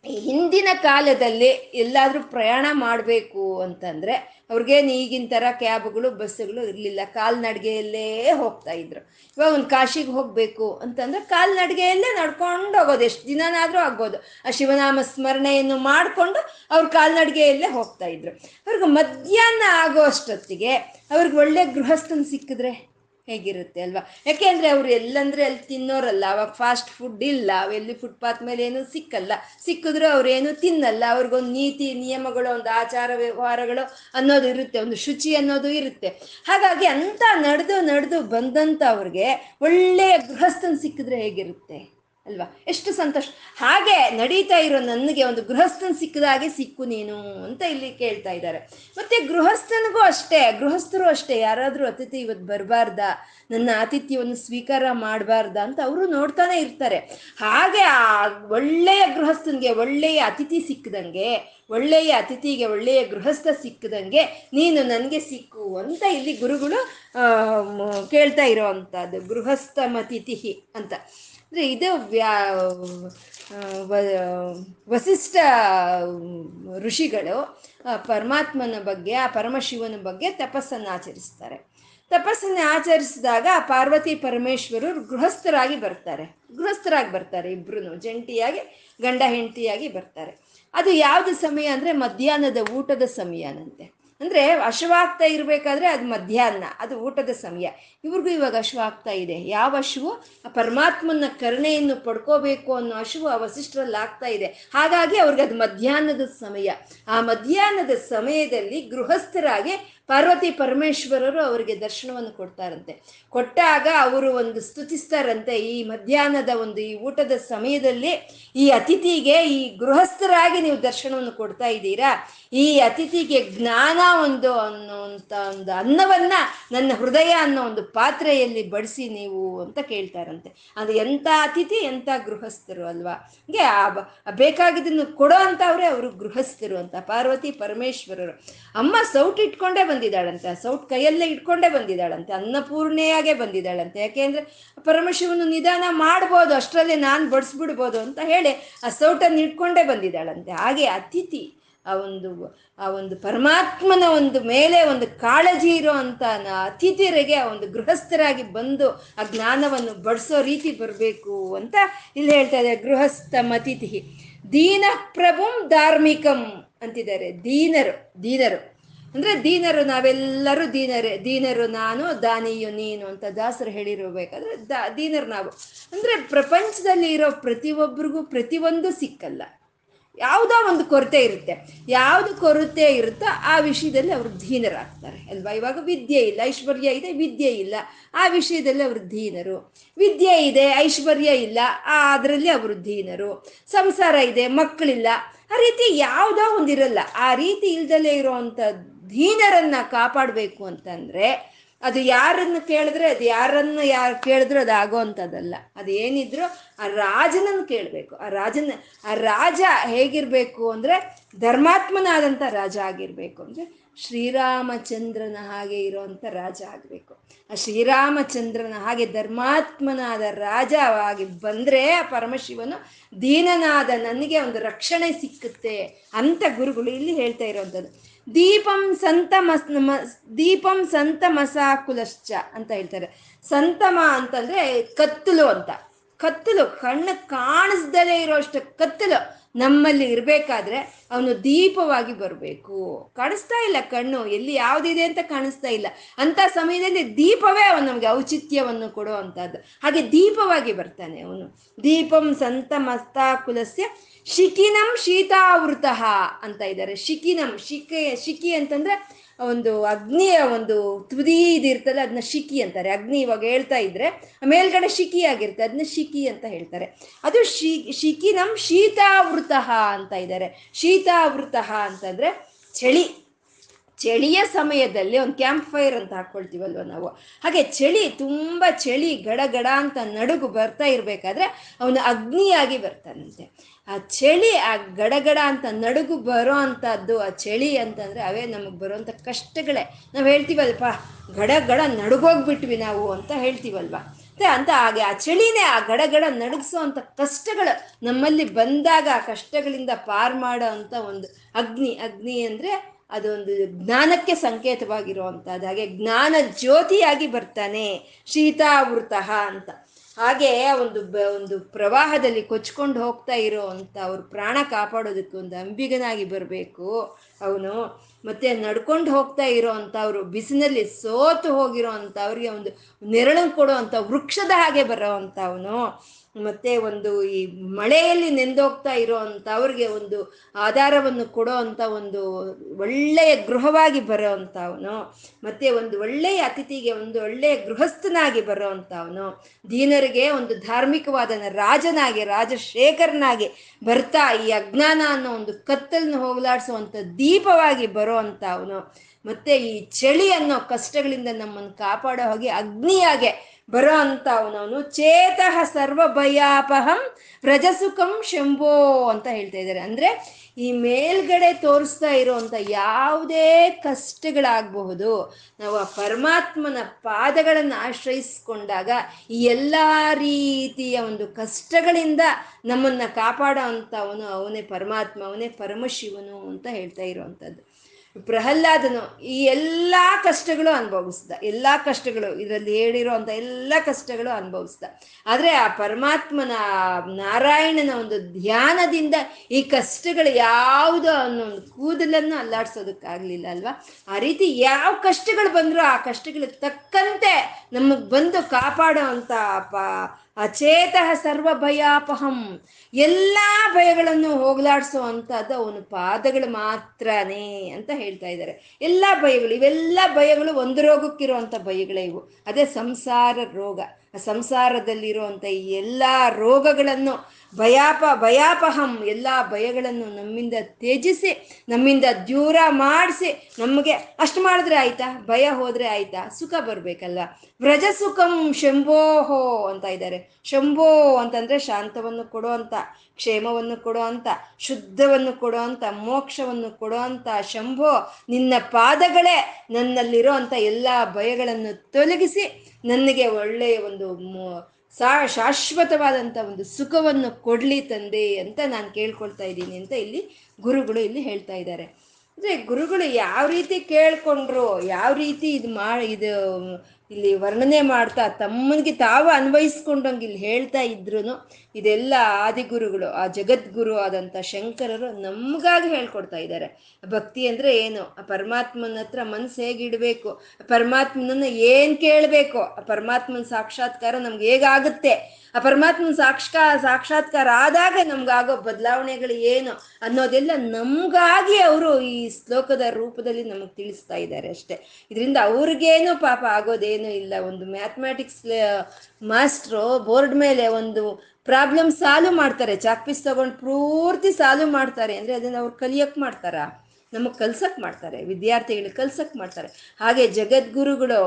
ಹಿಂದಿನ ಕಾಲದಲ್ಲಿ ಎಲ್ಲಾದರೂ ಪ್ರಯಾಣ ಮಾಡಬೇಕು ಅಂತಂದರೆ ಅವ್ರಿಗೇನು ಈಗಿನ ಥರ ಕ್ಯಾಬ್ಗಳು ಬಸ್ಸುಗಳು ಇರಲಿಲ್ಲ. ಕಾಲ್ನಡಿಗೆಯಲ್ಲೇ ಹೋಗ್ತಾ ಇದ್ರು. ಇವಾಗ ಒಂದು ಕಾಶಿಗೆ ಹೋಗಬೇಕು ಅಂತಂದ್ರೆ ಕಾಲ್ನಡಿಗೆಯಲ್ಲೇ ನಡ್ಕೊಂಡು ಹೋಗೋದು. ಎಷ್ಟು ದಿನನಾದರೂ ಆಗ್ಬೋದು. ಆ ಶಿವನಾಮ ಸ್ಮರಣೆಯನ್ನು ಮಾಡಿಕೊಂಡು ಅವ್ರು ಕಾಲ್ನಡಿಗೆಯಲ್ಲೇ ಹೋಗ್ತಾ ಇದ್ರು. ಅವ್ರಿಗೆ ಮಧ್ಯಾಹ್ನ ಆಗೋ ಅಷ್ಟೊತ್ತಿಗೆ ಅವ್ರಿಗೆ ಒಳ್ಳೆ ಗೃಹಸ್ಥನ್ ಸಿಕ್ಕಿದ್ರೆ? ಹೇಗಿರುತ್ತೆ ಅಲ್ವಾ? ಯಾಕೆಂದ್ರೆ ಅವ್ರು ಎಲ್ಲಂದ್ರೆ ಅಲ್ಲಿ ತಿನ್ನೋರಲ್ಲ, ಅವಾಗ ಫಾಸ್ಟ್ ಫುಡ್ ಇಲ್ಲ ಅವೆಲ್ಲಿ ಫುಟ್ಪಾತ್ ಮೇಲೆ ಏನು ಸಿಕ್ಕಲ್ಲ. ಸಿಕ್ಕಿದ್ರು ಅವ್ರೇನು ತಿನ್ನಲ್ಲ. ಅವ್ರಿಗೊಂದು ನೀತಿ, ನಿಯಮಗಳು, ಒಂದು ಆಚಾರ, ವ್ಯವಹಾರಗಳು ಅನ್ನೋದು ಇರುತ್ತೆ, ಒಂದು ಶುಚಿ ಅನ್ನೋದು ಇರುತ್ತೆ. ಹಾಗಾಗಿ ಅಂತ ನಡೆದು ನಡೆದು ಬಂದಂತ ಅವ್ರಿಗೆ ಒಳ್ಳೆಯ ಗೃಹಸ್ಥನ್ ಸಿಕ್ಕಿದ್ರೆ ಹೇಗಿರುತ್ತೆ? ಅಲ್ವಾ? ಎಷ್ಟು ಸಂತೋಷ. ಹಾಗೆ ನಡೀತಾ ಇರೋ ನನಗೆ ಒಂದು ಗೃಹಸ್ಥನ್ ಸಿಕ್ಕದಾಗೆ ಸಿಕ್ಕು ನೀನು ಅಂತ ಇಲ್ಲಿ ಕೇಳ್ತಾ ಇದ್ದಾರೆ. ಮತ್ತೆ ಗೃಹಸ್ಥನಿಗೂ ಅಷ್ಟೇ, ಗೃಹಸ್ಥರು ಅಷ್ಟೇ, ಯಾರಾದರೂ ಅತಿಥಿ ಇವತ್ತು ಬರಬಾರ್ದ? ನನ್ನ ಆತಿಥ್ಯವನ್ನು ಸ್ವೀಕಾರ ಮಾಡಬಾರ್ದ ಅಂತ ಅವರು ನೋಡ್ತಾನೆ ಇರ್ತಾರೆ. ಹಾಗೆ ಆ ಒಳ್ಳೆಯ ಗೃಹಸ್ಥನಿಗೆ ಒಳ್ಳೆಯ ಅತಿಥಿ ಸಿಕ್ಕದಂಗೆ, ಒಳ್ಳೆಯ ಅತಿಥಿಗೆ ಒಳ್ಳೆಯ ಗೃಹಸ್ಥ ಸಿಕ್ಕದಂಗೆ ನೀನು ನನಗೆ ಸಿಕ್ಕು ಅಂತ ಇಲ್ಲಿ ಗುರುಗಳು ಕೇಳ್ತಾ ಇರೋವಂಥದ್ದು ಗೃಹಸ್ಥಮತಿಥಿ ಅಂತ. ಅಂದರೆ ಇದು ವ್ಯಾ ವಸಿಷ್ಠ ಋಷಿಗಳು ಪರಮಾತ್ಮನ ಬಗ್ಗೆ, ಆ ಪರಮಶಿವನ ಬಗ್ಗೆ ತಪಸ್ಸನ್ನು ಆಚರಿಸ್ತಾರೆ. ತಪಸ್ಸನ್ನು ಆಚರಿಸಿದಾಗ ಪಾರ್ವತಿ ಪರಮೇಶ್ವರರು ಗೃಹಸ್ಥರಾಗಿ ಬರ್ತಾರೆ. ಗೃಹಸ್ಥರಾಗಿ ಬರ್ತಾರೆ ಇಬ್ರು ಜಂಟಿಯಾಗಿ, ಗಂಡ ಹೆಂಡತಿಯಾಗಿ ಬರ್ತಾರೆ. ಅದು ಯಾವುದು ಸಮಯ ಅಂದರೆ ಮಧ್ಯಾಹ್ನದ ಊಟದ ಸಮಯನಂತೆ. ಅಂದರೆ ಆಗ್ತಾ ಇರಬೇಕಾದ್ರೆ ಅದು ಮಧ್ಯಾಹ್ನ, ಅದು ಊಟದ ಸಮಯ. ಇವ್ರಿಗೂ ಇವಾಗ ಹಶವಾಗ್ತಾ ಇದೆ. ಯಾವ ಹಶುವು ಪರಮಾತ್ಮನ ಕರುಣೆಯನ್ನು ಪಡ್ಕೋಬೇಕು ಅನ್ನೋ ಹಶುವು ಆ ವಸಿಷ್ಠರಲ್ಲಿ ಆಗ್ತಾ ಇದೆ. ಹಾಗಾಗಿ ಅವ್ರಿಗೆ ಅದು ಮಧ್ಯಾಹ್ನದ ಸಮಯ. ಆ ಮಧ್ಯಾಹ್ನದ ಸಮಯದಲ್ಲಿ ಗೃಹಸ್ಥರಾಗಿ ಪಾರ್ವತಿ ಪರಮೇಶ್ವರರು ಅವರಿಗೆ ದರ್ಶನವನ್ನು ಕೊಡ್ತಾರಂತೆ. ಕೊಟ್ಟಾಗ ಅವರು ಒಂದು ಸ್ತುತಿಸ್ತಾರಂತೆ ಈ ಮಧ್ಯಾಹ್ನದ ಒಂದು ಈ ಊಟದ ಸಮಯದಲ್ಲಿ ಈ ಅತಿಥಿಗೆ ಈ ಗೃಹಸ್ಥರಾಗಿ ನೀವು ದರ್ಶನವನ್ನು ಕೊಡ್ತಾ ಇದ್ದೀರಾ? ಈ ಅತಿಥಿಗೆ ಜ್ಞಾನ ಒಂದು ಅನ್ನುವಂಥ ಒಂದು ಅನ್ನವನ್ನ ನನ್ನ ಹೃದಯ ಅನ್ನೋ ಒಂದು ಪಾತ್ರೆಯಲ್ಲಿ ಬಡಿಸಿ ನೀವು ಅಂತ ಕೇಳ್ತಾರಂತೆ. ಅದು ಎಂಥ ಅತಿಥಿ ಎಂಥ ಗೃಹಸ್ಥರು ಅಲ್ವಾ? ಹಂಗೆ ಬೇಕಾಗಿದ್ದನ್ನು ಕೊಡೋ ಅವರು ಗೃಹಸ್ಥರು ಅಂತ ಪಾರ್ವತಿ ಪರಮೇಶ್ವರರು. ಅಮ್ಮ ಸೌಟ್ ಇಟ್ಕೊಂಡೇ ಬಂದಿದ್ದಾಳಂತೆ ಸೌಟ್ ಕೈಯಲ್ಲೇ ಇಟ್ಕೊಂಡೇ ಬಂದಿದ್ದಾಳಂತೆ, ಅನ್ನಪೂರ್ಣೆಯಾಗೆ ಬಂದಿದ್ದಾಳಂತೆ. ಯಾಕೆಂದ್ರೆ ಪರಮಶಿವನು ನಿಧಾನ ಮಾಡ್ಬೋದು, ಅಷ್ಟರಲ್ಲೇ ನಾನು ಬಡಿಸ್ಬಿಡ್ಬೋದು ಅಂತ ಹೇಳಿ ಆ ಸೌಟನ್ನು ಇಟ್ಕೊಂಡೇ ಬಂದಿದ್ದಾಳಂತೆ. ಹಾಗೆ ಅತಿಥಿ, ಆ ಒಂದು ಆ ಒಂದು ಪರಮಾತ್ಮನ ಒಂದು ಮೇಲೆ ಒಂದು ಕಾಳಜಿ ಇರೋ ಅಂತ ಅತಿಥಿಯರಿಗೆ, ಆ ಒಂದು ಗೃಹಸ್ಥರಾಗಿ ಬಂದು ಆ ಜ್ಞಾನವನ್ನು ಬಡಿಸೋ ರೀತಿ ಬರಬೇಕು ಅಂತ ಇಲ್ಲಿ ಹೇಳ್ತಾ ಇದೆ ಗೃಹಸ್ಥ ಅತಿಥಿ. ದೀನ ಪ್ರಭುಂ ಧಾರ್ಮಿಕಂ ಅಂತಿದ್ದಾರೆ, ದೀನರು ದೀನರು. ಅಂದ್ರೆ ದೀನರು, ನಾವೆಲ್ಲರೂ ದೀನರೇ. ದೀನರು ನಾನು, ದಾನಿಯು ನೀನು ಅಂತ ದಾಸರು ಹೇಳಿರಬೇಕಾದ್ರೆ ದಾ, ದೀನರು ನಾವು. ಅಂದ್ರೆ ಪ್ರಪಂಚದಲ್ಲಿ ಇರೋ ಪ್ರತಿಯೊಬ್ಬರಿಗೂ ಪ್ರತಿಯೊಂದು ಸಿಕ್ಕಲ್ಲ. ಯಾವುದೋ ಒಂದು ಕೊರತೆ ಇರುತ್ತೆ. ಯಾವುದು ಕೊರತೆ ಇರುತ್ತೋ ಆ ವಿಷಯದಲ್ಲಿ ಅವರು ಧೀನರಾಗ್ತಾರೆ ಅಲ್ವಾ? ಇವಾಗ ವಿದ್ಯೆ ಇಲ್ಲ, ಐಶ್ವರ್ಯ ಇದೆ, ವಿದ್ಯೆ ಇಲ್ಲ. ಆ ವಿಷಯದಲ್ಲಿ ಅವರು ಧೀನರು ವಿದ್ಯೆ ಇದೆ, ಐಶ್ವರ್ಯ ಇಲ್ಲ, ಆ ಅದರಲ್ಲಿ ಅವರು ಧೀನರು ಸಂಸಾರ ಇದೆ, ಮಕ್ಕಳಿಲ್ಲ. ಆ ರೀತಿ ಯಾವುದೋ ಒಂದಿರಲ್ಲ. ಆ ರೀತಿ ಇಲ್ದಲೇ ಇರೋವಂಥ ಧೀನರನ್ನ ಕಾಪಾಡಬೇಕು ಅಂತಂದ್ರೆ ಅದು ಯಾರನ್ನ ಕೇಳಿದ್ರೆ, ಅದು ಯಾರನ್ನ ಯಾರು ಕೇಳಿದ್ರು ಅದು ಆಗೋ ಅಂಥದ್ದಲ್ಲ ಅದು ಏನಿದ್ರು ಆ ರಾಜನನ್ನು ಕೇಳಬೇಕು. ಆ ರಾಜನ, ಆ ರಾಜ ಹೇಗಿರಬೇಕು ಅಂದ್ರೆ ಧರ್ಮಾತ್ಮನಾದಂಥ ರಾಜ ಆಗಿರಬೇಕು ಅಂದ್ರೆ ಶ್ರೀರಾಮಚಂದ್ರನ ಹಾಗೆ ಇರೋವಂಥ ರಾಜ ಆಗಬೇಕು. ಆ ಶ್ರೀರಾಮಚಂದ್ರನ ಹಾಗೆ ಧರ್ಮಾತ್ಮನಾದ ರಾಜವಾಗಿ ಬಂದ್ರೆ ಆ ಪರಮಶಿವನು ದೀನನಾದ ನನಗೆ ಒಂದು ರಕ್ಷಣೆ ಸಿಕ್ಕುತ್ತೆ ಅಂತ ಗುರುಗಳು ಇಲ್ಲಿ ಹೇಳ್ತಾ ಇರೋವಂಥದ್ದು. ದೀಪಂ ಸಂತ ಮಸ್ ದೀಪಂ ಸಂತ ಮಸಾಕುಲಶ್ಚ ಅಂತ ಹೇಳ್ತಾರೆ. ಸಂತಮ ಅಂತಂದ್ರೆ ಕತ್ತಲು ಅಂತ. ಕತ್ತಲು, ಕಣ್ಣು ಕಾಣಿಸ್ದಲೇ ಇರೋಷ್ಟು ಕತ್ತಲು. ನಮ್ಮಲ್ಲಿ ಇರಬೇಕಾದ್ರೆ ಅವನು ದೀಪವಾಗಿ ಬರಬೇಕು. ಕಾಣಿಸ್ತಾ ಇಲ್ಲ ಕಣ್ಣು, ಎಲ್ಲಿ ಯಾವುದಿದೆ ಅಂತ ಕಾಣಿಸ್ತಾ ಇಲ್ಲ. ಅಂತ ಸಮಯದಲ್ಲಿ ದೀಪವೇ ಅವನು ನಮಗೆ ಔಚಿತ್ಯವನ್ನು ಕೊಡುವಂಥದ್ದು ಹಾಗೆ ದೀಪವಾಗಿ ಬರ್ತಾನೆ ಅವನು. ದೀಪಂ ಸಂತ ಮಸ್ತಾಕುಲಸ್ಯ ಶಿಖಿನಂ ಶೀತಾವೃತ ಅಂತ ಇದ್ದಾರೆ. ಶಿಖಿನಂ ಶಿಕಿ ಶಿಖಿ ಅಂತಂದ್ರೆ ಒಂದು ಅಗ್ನಿಯ ಒಂದು ತುದಿ ಇದಿರ್ತಲ್ಲ ಅದನ್ನ ಶಿಖಿ ಅಂತಾರೆ. ಅಗ್ನಿ ಇವಾಗ ಹೇಳ್ತಾ ಇದ್ರೆ ಮೇಲ್ಗಡೆ ಶಿಖಿ ಆಗಿರುತ್ತೆ ಅದನ್ನ ಶಿಖಿ ಅಂತ ಹೇಳ್ತಾರೆ. ಅದು ಶಿ, ಶಿಖಿನಂ ಶೀತಾವೃತ ಅಂತ ಇದ್ದಾರೆ. ಶೀತಾವೃತ ಅಂತಂದ್ರೆ ಚಳಿ. ಚಳಿಯ ಸಮಯದಲ್ಲಿ ಒಂದು ಕ್ಯಾಂಪ್ ಫೈರ್ ಅಂತ ಹಾಕ್ಕೊಳ್ತೀವಲ್ವ ನಾವು. ಹಾಗೆ ಚಳಿ ತುಂಬ ಚಳಿ ಗಡ ಗಡ ಅಂತ ನಡುಗು ಬರ್ತಾ ಇರಬೇಕಾದ್ರೆ ಅವನು ಅಗ್ನಿಯಾಗಿ ಬರ್ತಾನಂತೆ. ಆ ಚಳಿ, ಆ ಗಡಗಡ ಅಂತ ನಡುಗು ಬರೋ ಅಂಥದ್ದು ಆ ಚಳಿ ಅಂತಂದರೆ ಅವೇ ನಮಗೆ ಬರೋಂಥ ಕಷ್ಟಗಳೇ. ನಾವು ಹೇಳ್ತೀವಲ್ಪ ಗಡ ಗಡ ನಡುಗೋಗ್ಬಿಟ್ವಿ ನಾವು ಅಂತ ಹೇಳ್ತೀವಲ್ವ. ಅಂತ ಹಾಗೆ, ಆ ಚಳಿನೇ, ಆ ಗಡಗಡ ನಡುಗಿಸೋ ಅಂಥ ಕಷ್ಟಗಳು ನಮ್ಮಲ್ಲಿ ಬಂದಾಗ ಆ ಕಷ್ಟಗಳಿಂದ ಪಾರ್ ಮಾಡೋ ಅಂಥ ಒಂದು ಅಗ್ನಿ ಅಗ್ನಿ ಅಂದರೆ ಅದೊಂದು ಜ್ಞಾನಕ್ಕೆ ಸಂಕೇತವಾಗಿರುವಂಥದ್ದು ಹಾಗೆ ಜ್ಞಾನ ಜ್ಯೋತಿಯಾಗಿ ಬರ್ತಾನೆ, ಶೀತಾವೃತ ಅಂತ. ಹಾಗೆ ಒಂದು ಒಂದು ಪ್ರವಾಹದಲ್ಲಿ ಕೊಚ್ಕೊಂಡು ಹೋಗ್ತಾ ಇರೋ ಅಂತ ಅವ್ರ ಪ್ರಾಣ ಕಾಪಾಡೋದಕ್ಕೆ ಒಂದು ಅಂಬಿಗನಾಗಿ ಬರಬೇಕು. ಅವನು ಮತ್ತೆ ನಡ್ಕೊಂಡು ಹೋಗ್ತಾ ಇರೋ ಅವರು ಬಿಸಿನಲ್ಲಿ ಸೋತು ಹೋಗಿರೋ ಅಂಥವ್ರಿಗೆ ಒಂದು ನೆರಳು ಕೊಡೋ ಅಂಥ ವೃಕ್ಷದ ಹಾಗೆ ಬರೋ ಅಂಥವನು ಮತ್ತೆ ಒಂದು ಈ ಮಳೆಯಲ್ಲಿ ನೆಂದೋಗ್ತಾ ಇರೋ ಅವ್ರಿಗೆ ಒಂದು ಆಧಾರವನ್ನು ಕೊಡೋ ಅಂತ ಒಂದು ಒಳ್ಳೆಯ ಗೃಹವಾಗಿ ಬರೋ ಅಂಥವನು, ಮತ್ತೆ ಒಂದು ಒಳ್ಳೆಯ ಅತಿಥಿಗೆ ಒಂದು ಒಳ್ಳೆಯ ಗೃಹಸ್ಥನಾಗಿ ಬರೋ ಅಂಥವನು, ದೀನರಿಗೆ ಒಂದು ಧಾರ್ಮಿಕವಾದ ರಾಜನಾಗಿ, ರಾಜಶೇಖರನಾಗಿ ಬರ್ತಾ ಈ ಅಜ್ಞಾನ ಅನ್ನೋ ಒಂದು ಕತ್ತಲನ್ನು ಹೋಗಲಾಡಿಸುವಂಥ ದೀಪವಾಗಿ ಬರೋ ಅಂಥವನು, ಮತ್ತೆ ಈ ಚಳಿ ಅನ್ನೋ ಕಷ್ಟಗಳಿಂದ ನಮ್ಮನ್ನು ಕಾಪಾಡೋ ಹಾಗೆ ಅಗ್ನಿಯಾಗೆ ಬರೋ ಅಂತ ಅವನವನು, ಚೇತಃ ಸರ್ವ ಭಯಾಪಹಂ ವ್ರಜಸುಖಂ ಶಂಭೋ ಅಂತ ಹೇಳ್ತಾ ಇದ್ದಾರೆ. ಅಂದ್ರೆ ಈ ಮೇಲ್ಗಡೆ ತೋರಿಸ್ತಾ ಇರುವಂತ ಯಾವುದೇ ಕಷ್ಟಗಳಾಗಬಹುದು, ನಾವು ಆ ಪರಮಾತ್ಮನ ಪಾದಗಳನ್ನು ಆಶ್ರಯಿಸಿಕೊಂಡಾಗ ಈ ಎಲ್ಲ ರೀತಿಯ ಒಂದು ಕಷ್ಟಗಳಿಂದ ನಮ್ಮನ್ನ ಕಾಪಾಡೋ ಅಂಥವನು ಅವನೇ ಪರಮಾತ್ಮ, ಅವನೇ ಪರಮಶಿವನು ಅಂತ ಹೇಳ್ತಾ ಇರುವಂಥದ್ದು ಪ್ರಹ್ಲಾದನು ಈ ಎಲ್ಲ ಕಷ್ಟಗಳು ಅನುಭವಿಸ್ದ. ಎಲ್ಲ ಕಷ್ಟಗಳು, ಇದರಲ್ಲಿ ಹೇಳಿರೋ ಅಂತ ಎಲ್ಲ ಕಷ್ಟಗಳು ಅನುಭವಿಸ್ದ. ಆದರೆ ಆ ಪರಮಾತ್ಮನ ನಾರಾಯಣನ ಒಂದು ಧ್ಯಾನದಿಂದ ಈ ಕಷ್ಟಗಳು ಯಾವುದು ಅನ್ನೋ ಒಂದು ಕೂದಲನ್ನು ಅಲ್ಲಾಡ್ಸೋದಕ್ಕಾಗಲಿಲ್ಲ ಅಲ್ವಾ? ಆ ರೀತಿ ಯಾವ ಕಷ್ಟಗಳು ಬಂದರೂ ಆ ಕಷ್ಟಗಳಿಗೆ ತಕ್ಕಂತೆ ನಮಗೆ ಬಂದು ಕಾಪಾಡೋ ಅಂತ ಅಚೇತಃ ಸರ್ವ ಭಯಾಪಹಂ ಎಲ್ಲ ಭಯಗಳನ್ನು ಹೋಗಲಾಡಿಸೋ ಅಂಥದ್ದು ಅವನ ಪಾದಗಳು ಮಾತ್ರನೇ ಅಂತ ಹೇಳ್ತಾ ಇದ್ದಾರೆ. ಎಲ್ಲ ಭಯಗಳು, ಇವೆಲ್ಲ ಭಯಗಳು ಒಂದು ರೋಗಕ್ಕಿರುವಂಥ ಭಯಗಳೇ ಇವು. ಅದೇ ಸಂಸಾರ ರೋಗ. ಆ ಸಂಸಾರದಲ್ಲಿರುವಂಥ ಈ ಎಲ್ಲ ರೋಗಗಳನ್ನು ಭಯಾಪ, ಭಯಾಪಹಂ ಎಲ್ಲ ಭಯಗಳನ್ನು ನಮ್ಮಿಂದ ತ್ಯಜಿಸಿ, ನಮ್ಮಿಂದ ದೂರ ಮಾಡಿಸಿ, ನಮಗೆ ಅಷ್ಟು ಮಾಡಿದ್ರೆ ಆಯ್ತಾ? ಭಯ ಹೋದ್ರೆ ಆಯ್ತಾ? ಸುಖ ಬರಬೇಕಲ್ವ ವ್ರಜ ಸುಖಂ ಶಂಭೋಹೋ ಅಂತ ಇದ್ದಾರೆ. ಶಂಭೋ ಅಂತಂದ್ರೆ ಶಾಂತವನ್ನು ಕೊಡೋ ಅಂತ, ಕ್ಷೇಮವನ್ನು ಕೊಡೋ ಅಂತ, ಶುದ್ಧವನ್ನು ಕೊಡೋ ಅಂತ, ಮೋಕ್ಷವನ್ನು ಕೊಡೋ ಅಂತ. ಶಂಭೋ, ನಿನ್ನ ಪಾದಗಳೇ ನನ್ನಲ್ಲಿರೋ ಅಂತ ಎಲ್ಲ ಭಯಗಳನ್ನು ತೊಲಗಿಸಿ ನನಗೆ ಒಳ್ಳೆಯ ಒಂದು ಸಾ ಶಾಶ್ವತವಾದಂಥ ಒಂದು ಸುಖವನ್ನು ಕೊಡ್ಲಿ ತಂದೆ ಅಂತ ನಾನು ಕೇಳ್ಕೊಳ್ತಾ ಇದ್ದೀನಿ ಅಂತ ಇಲ್ಲಿ ಗುರುಗಳು ಇಲ್ಲಿ ಹೇಳ್ತಾ ಇದ್ದಾರೆ. ಅಂದರೆ ಗುರುಗಳು ಯಾವ ರೀತಿ ಕೇಳ್ಕೊಂಡ್ರು, ಯಾವ ರೀತಿ ಇದು ಮಾ ಇದು ಇಲ್ಲಿ ವರ್ಣನೆ ಮಾಡ್ತಾ ತಮ್ಮನಿಗೆ ತಾವು ಅನ್ವಯಿಸ್ಕೊಂಡಂಗೆ ಇಲ್ಲಿ ಹೇಳ್ತಾ ಇದ್ರು ಇದೆಲ್ಲ ಆದಿಗುರುಗಳು, ಆ ಜಗದ್ಗುರು ಆದಂಥ ಶಂಕರರು ನಮಗಾಗಿ ಹೇಳ್ಕೊಡ್ತಾ ಇದ್ದಾರೆ. ಭಕ್ತಿ ಅಂದರೆ ಏನು? ಆ ಪರಮಾತ್ಮನ ಹತ್ರ ಮನಸ್ಸು ಹೇಗಿಡಬೇಕು? ಪರಮಾತ್ಮನನ್ನ ಏನು ಕೇಳಬೇಕು? ಆ ಪರಮಾತ್ಮನ ಸಾಕ್ಷಾತ್ಕಾರ ನಮ್ಗೆ ಹೇಗಾಗುತ್ತೆ? ಆ ಪರಮಾತ್ಮ ಸಾಕ್ಷಾ ಸಾಕ್ಷಾತ್ಕಾರ ಆದಾಗ ನಮ್ಗಾಗೋ ಬದಲಾವಣೆಗಳು ಏನು ಅನ್ನೋದೆಲ್ಲ ನಮಗಾಗಿ ಅವರು ಈ ಶ್ಲೋಕದ ರೂಪದಲ್ಲಿ ನಮಗೆ ತಿಳಿಸ್ತಾ ಇದ್ದಾರೆ ಅಷ್ಟೇ. ಇದರಿಂದ ಅವ್ರಿಗೇನು ಪಾಪ ಆಗೋದೇನು ಇಲ್ಲ. ಒಂದು ಮ್ಯಾಥಮೆಟಿಕ್ಸ್ ಮಾಸ್ಟ್ರು ಬೋರ್ಡ್ ಮೇಲೆ ಒಂದು ಪ್ರಾಬ್ಲಮ್ ಸಾಲ್ವ್ ಮಾಡ್ತಾರೆ. ಚಾಕ್ ಪೀಸ್ ತಗೊಂಡು ಪೂರ್ತಿ ಸಾಲ್ವ್ ಮಾಡ್ತಾರೆ. ಅಂದರೆ ಅದನ್ನು ಅವ್ರು ಕಲಿಯಕ್ಕೆ ಮಾಡ್ತಾರಾ? ನಮಗೆ ಕಲ್ಸಕ್ ಮಾಡ್ತಾರೆ. ವಿದ್ಯಾರ್ಥಿಗಳಿಗೆ ಕಲ್ಸಕ್ ಮಾಡ್ತಾರೆ. ಹಾಗೆ ಜಗದ್ಗುರುಗಳು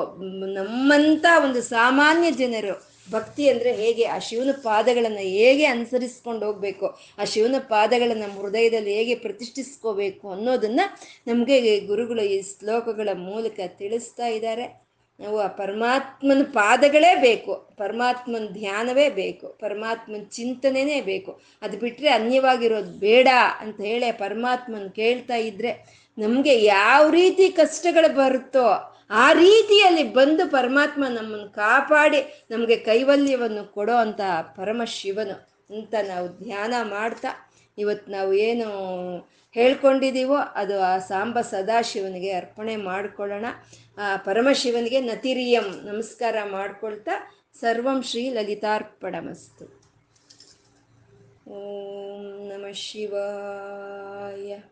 ನಮ್ಮಂಥ ಒಂದು ಸಾಮಾನ್ಯ ಜನರು ಭಕ್ತಿ ಅಂದರೆ ಹೇಗೆ? ಆ ಶಿವನ ಪಾದಗಳನ್ನು ಹೇಗೆ ಅನುಸರಿಸ್ಕೊಂಡು ಹೋಗ್ಬೇಕು? ಆ ಶಿವನ ಪಾದಗಳನ್ನು ನಮ್ಮ ಹೃದಯದಲ್ಲಿ ಹೇಗೆ ಪ್ರತಿಷ್ಠಿಸ್ಕೋಬೇಕು ಅನ್ನೋದನ್ನು ನಮಗೆ ಗುರುಗಳು ಈ ಶ್ಲೋಕಗಳ ಮೂಲಕ ತಿಳಿಸ್ತಾ ಇದ್ದಾರೆ. ನಾವು ಆ ಪರಮಾತ್ಮನ ಪಾದಗಳೇ ಬೇಕು. ಪರಮಾತ್ಮನ ಧ್ಯಾನವೇ ಬೇಕು. ಪರಮಾತ್ಮನ ಚಿಂತನೆಯೇ ಬೇಕು. ಅದು ಬಿಟ್ಟರೆ ಅನ್ಯವಾಗಿರೋದು ಬೇಡ ಅಂತ ಹೇಳಿ ಪರಮಾತ್ಮನ ಕೇಳ್ತಾ ಇದ್ದರೆ ನಮಗೆ ಯಾವ ರೀತಿ ಕಷ್ಟಗಳು ಬರುತ್ತೋ ಆ ರೀತಿಯಲ್ಲಿ ಬಂದು ಪರಮಾತ್ಮ ನಮ್ಮನ್ನು ಕಾಪಾಡಿ ನಮಗೆ ಕೈವಲ್ಯವನ್ನು ಕೊಡೋ ಅಂತ ಪರಮ ಶಿವನು ಅಂತ ನಾವು ಧ್ಯಾನ ಮಾಡ್ತಾ ಇವತ್ತು ನಾವು ಏನು ಹೇಳ್ಕೊಂಡಿದ್ದೀವೋ ಅದು ಆ ಸಾಂಬ ಸದಾಶಿವನಿಗೆ ಅರ್ಪಣೆ ಮಾಡಿಕೊಳ್ಳೋಣ. ಆ ಪರಮಶಿವನಿಗೆ ನತಿರಿಯಂ ನಮಸ್ಕಾರ ಮಾಡ್ಕೊಳ್ತಾ ಸರ್ವಂ ಶ್ರೀ ಲಲಿತಾರ್ಪಣಮಸ್ತು. ಓಂ ನಮ ಶಿವಾಯ.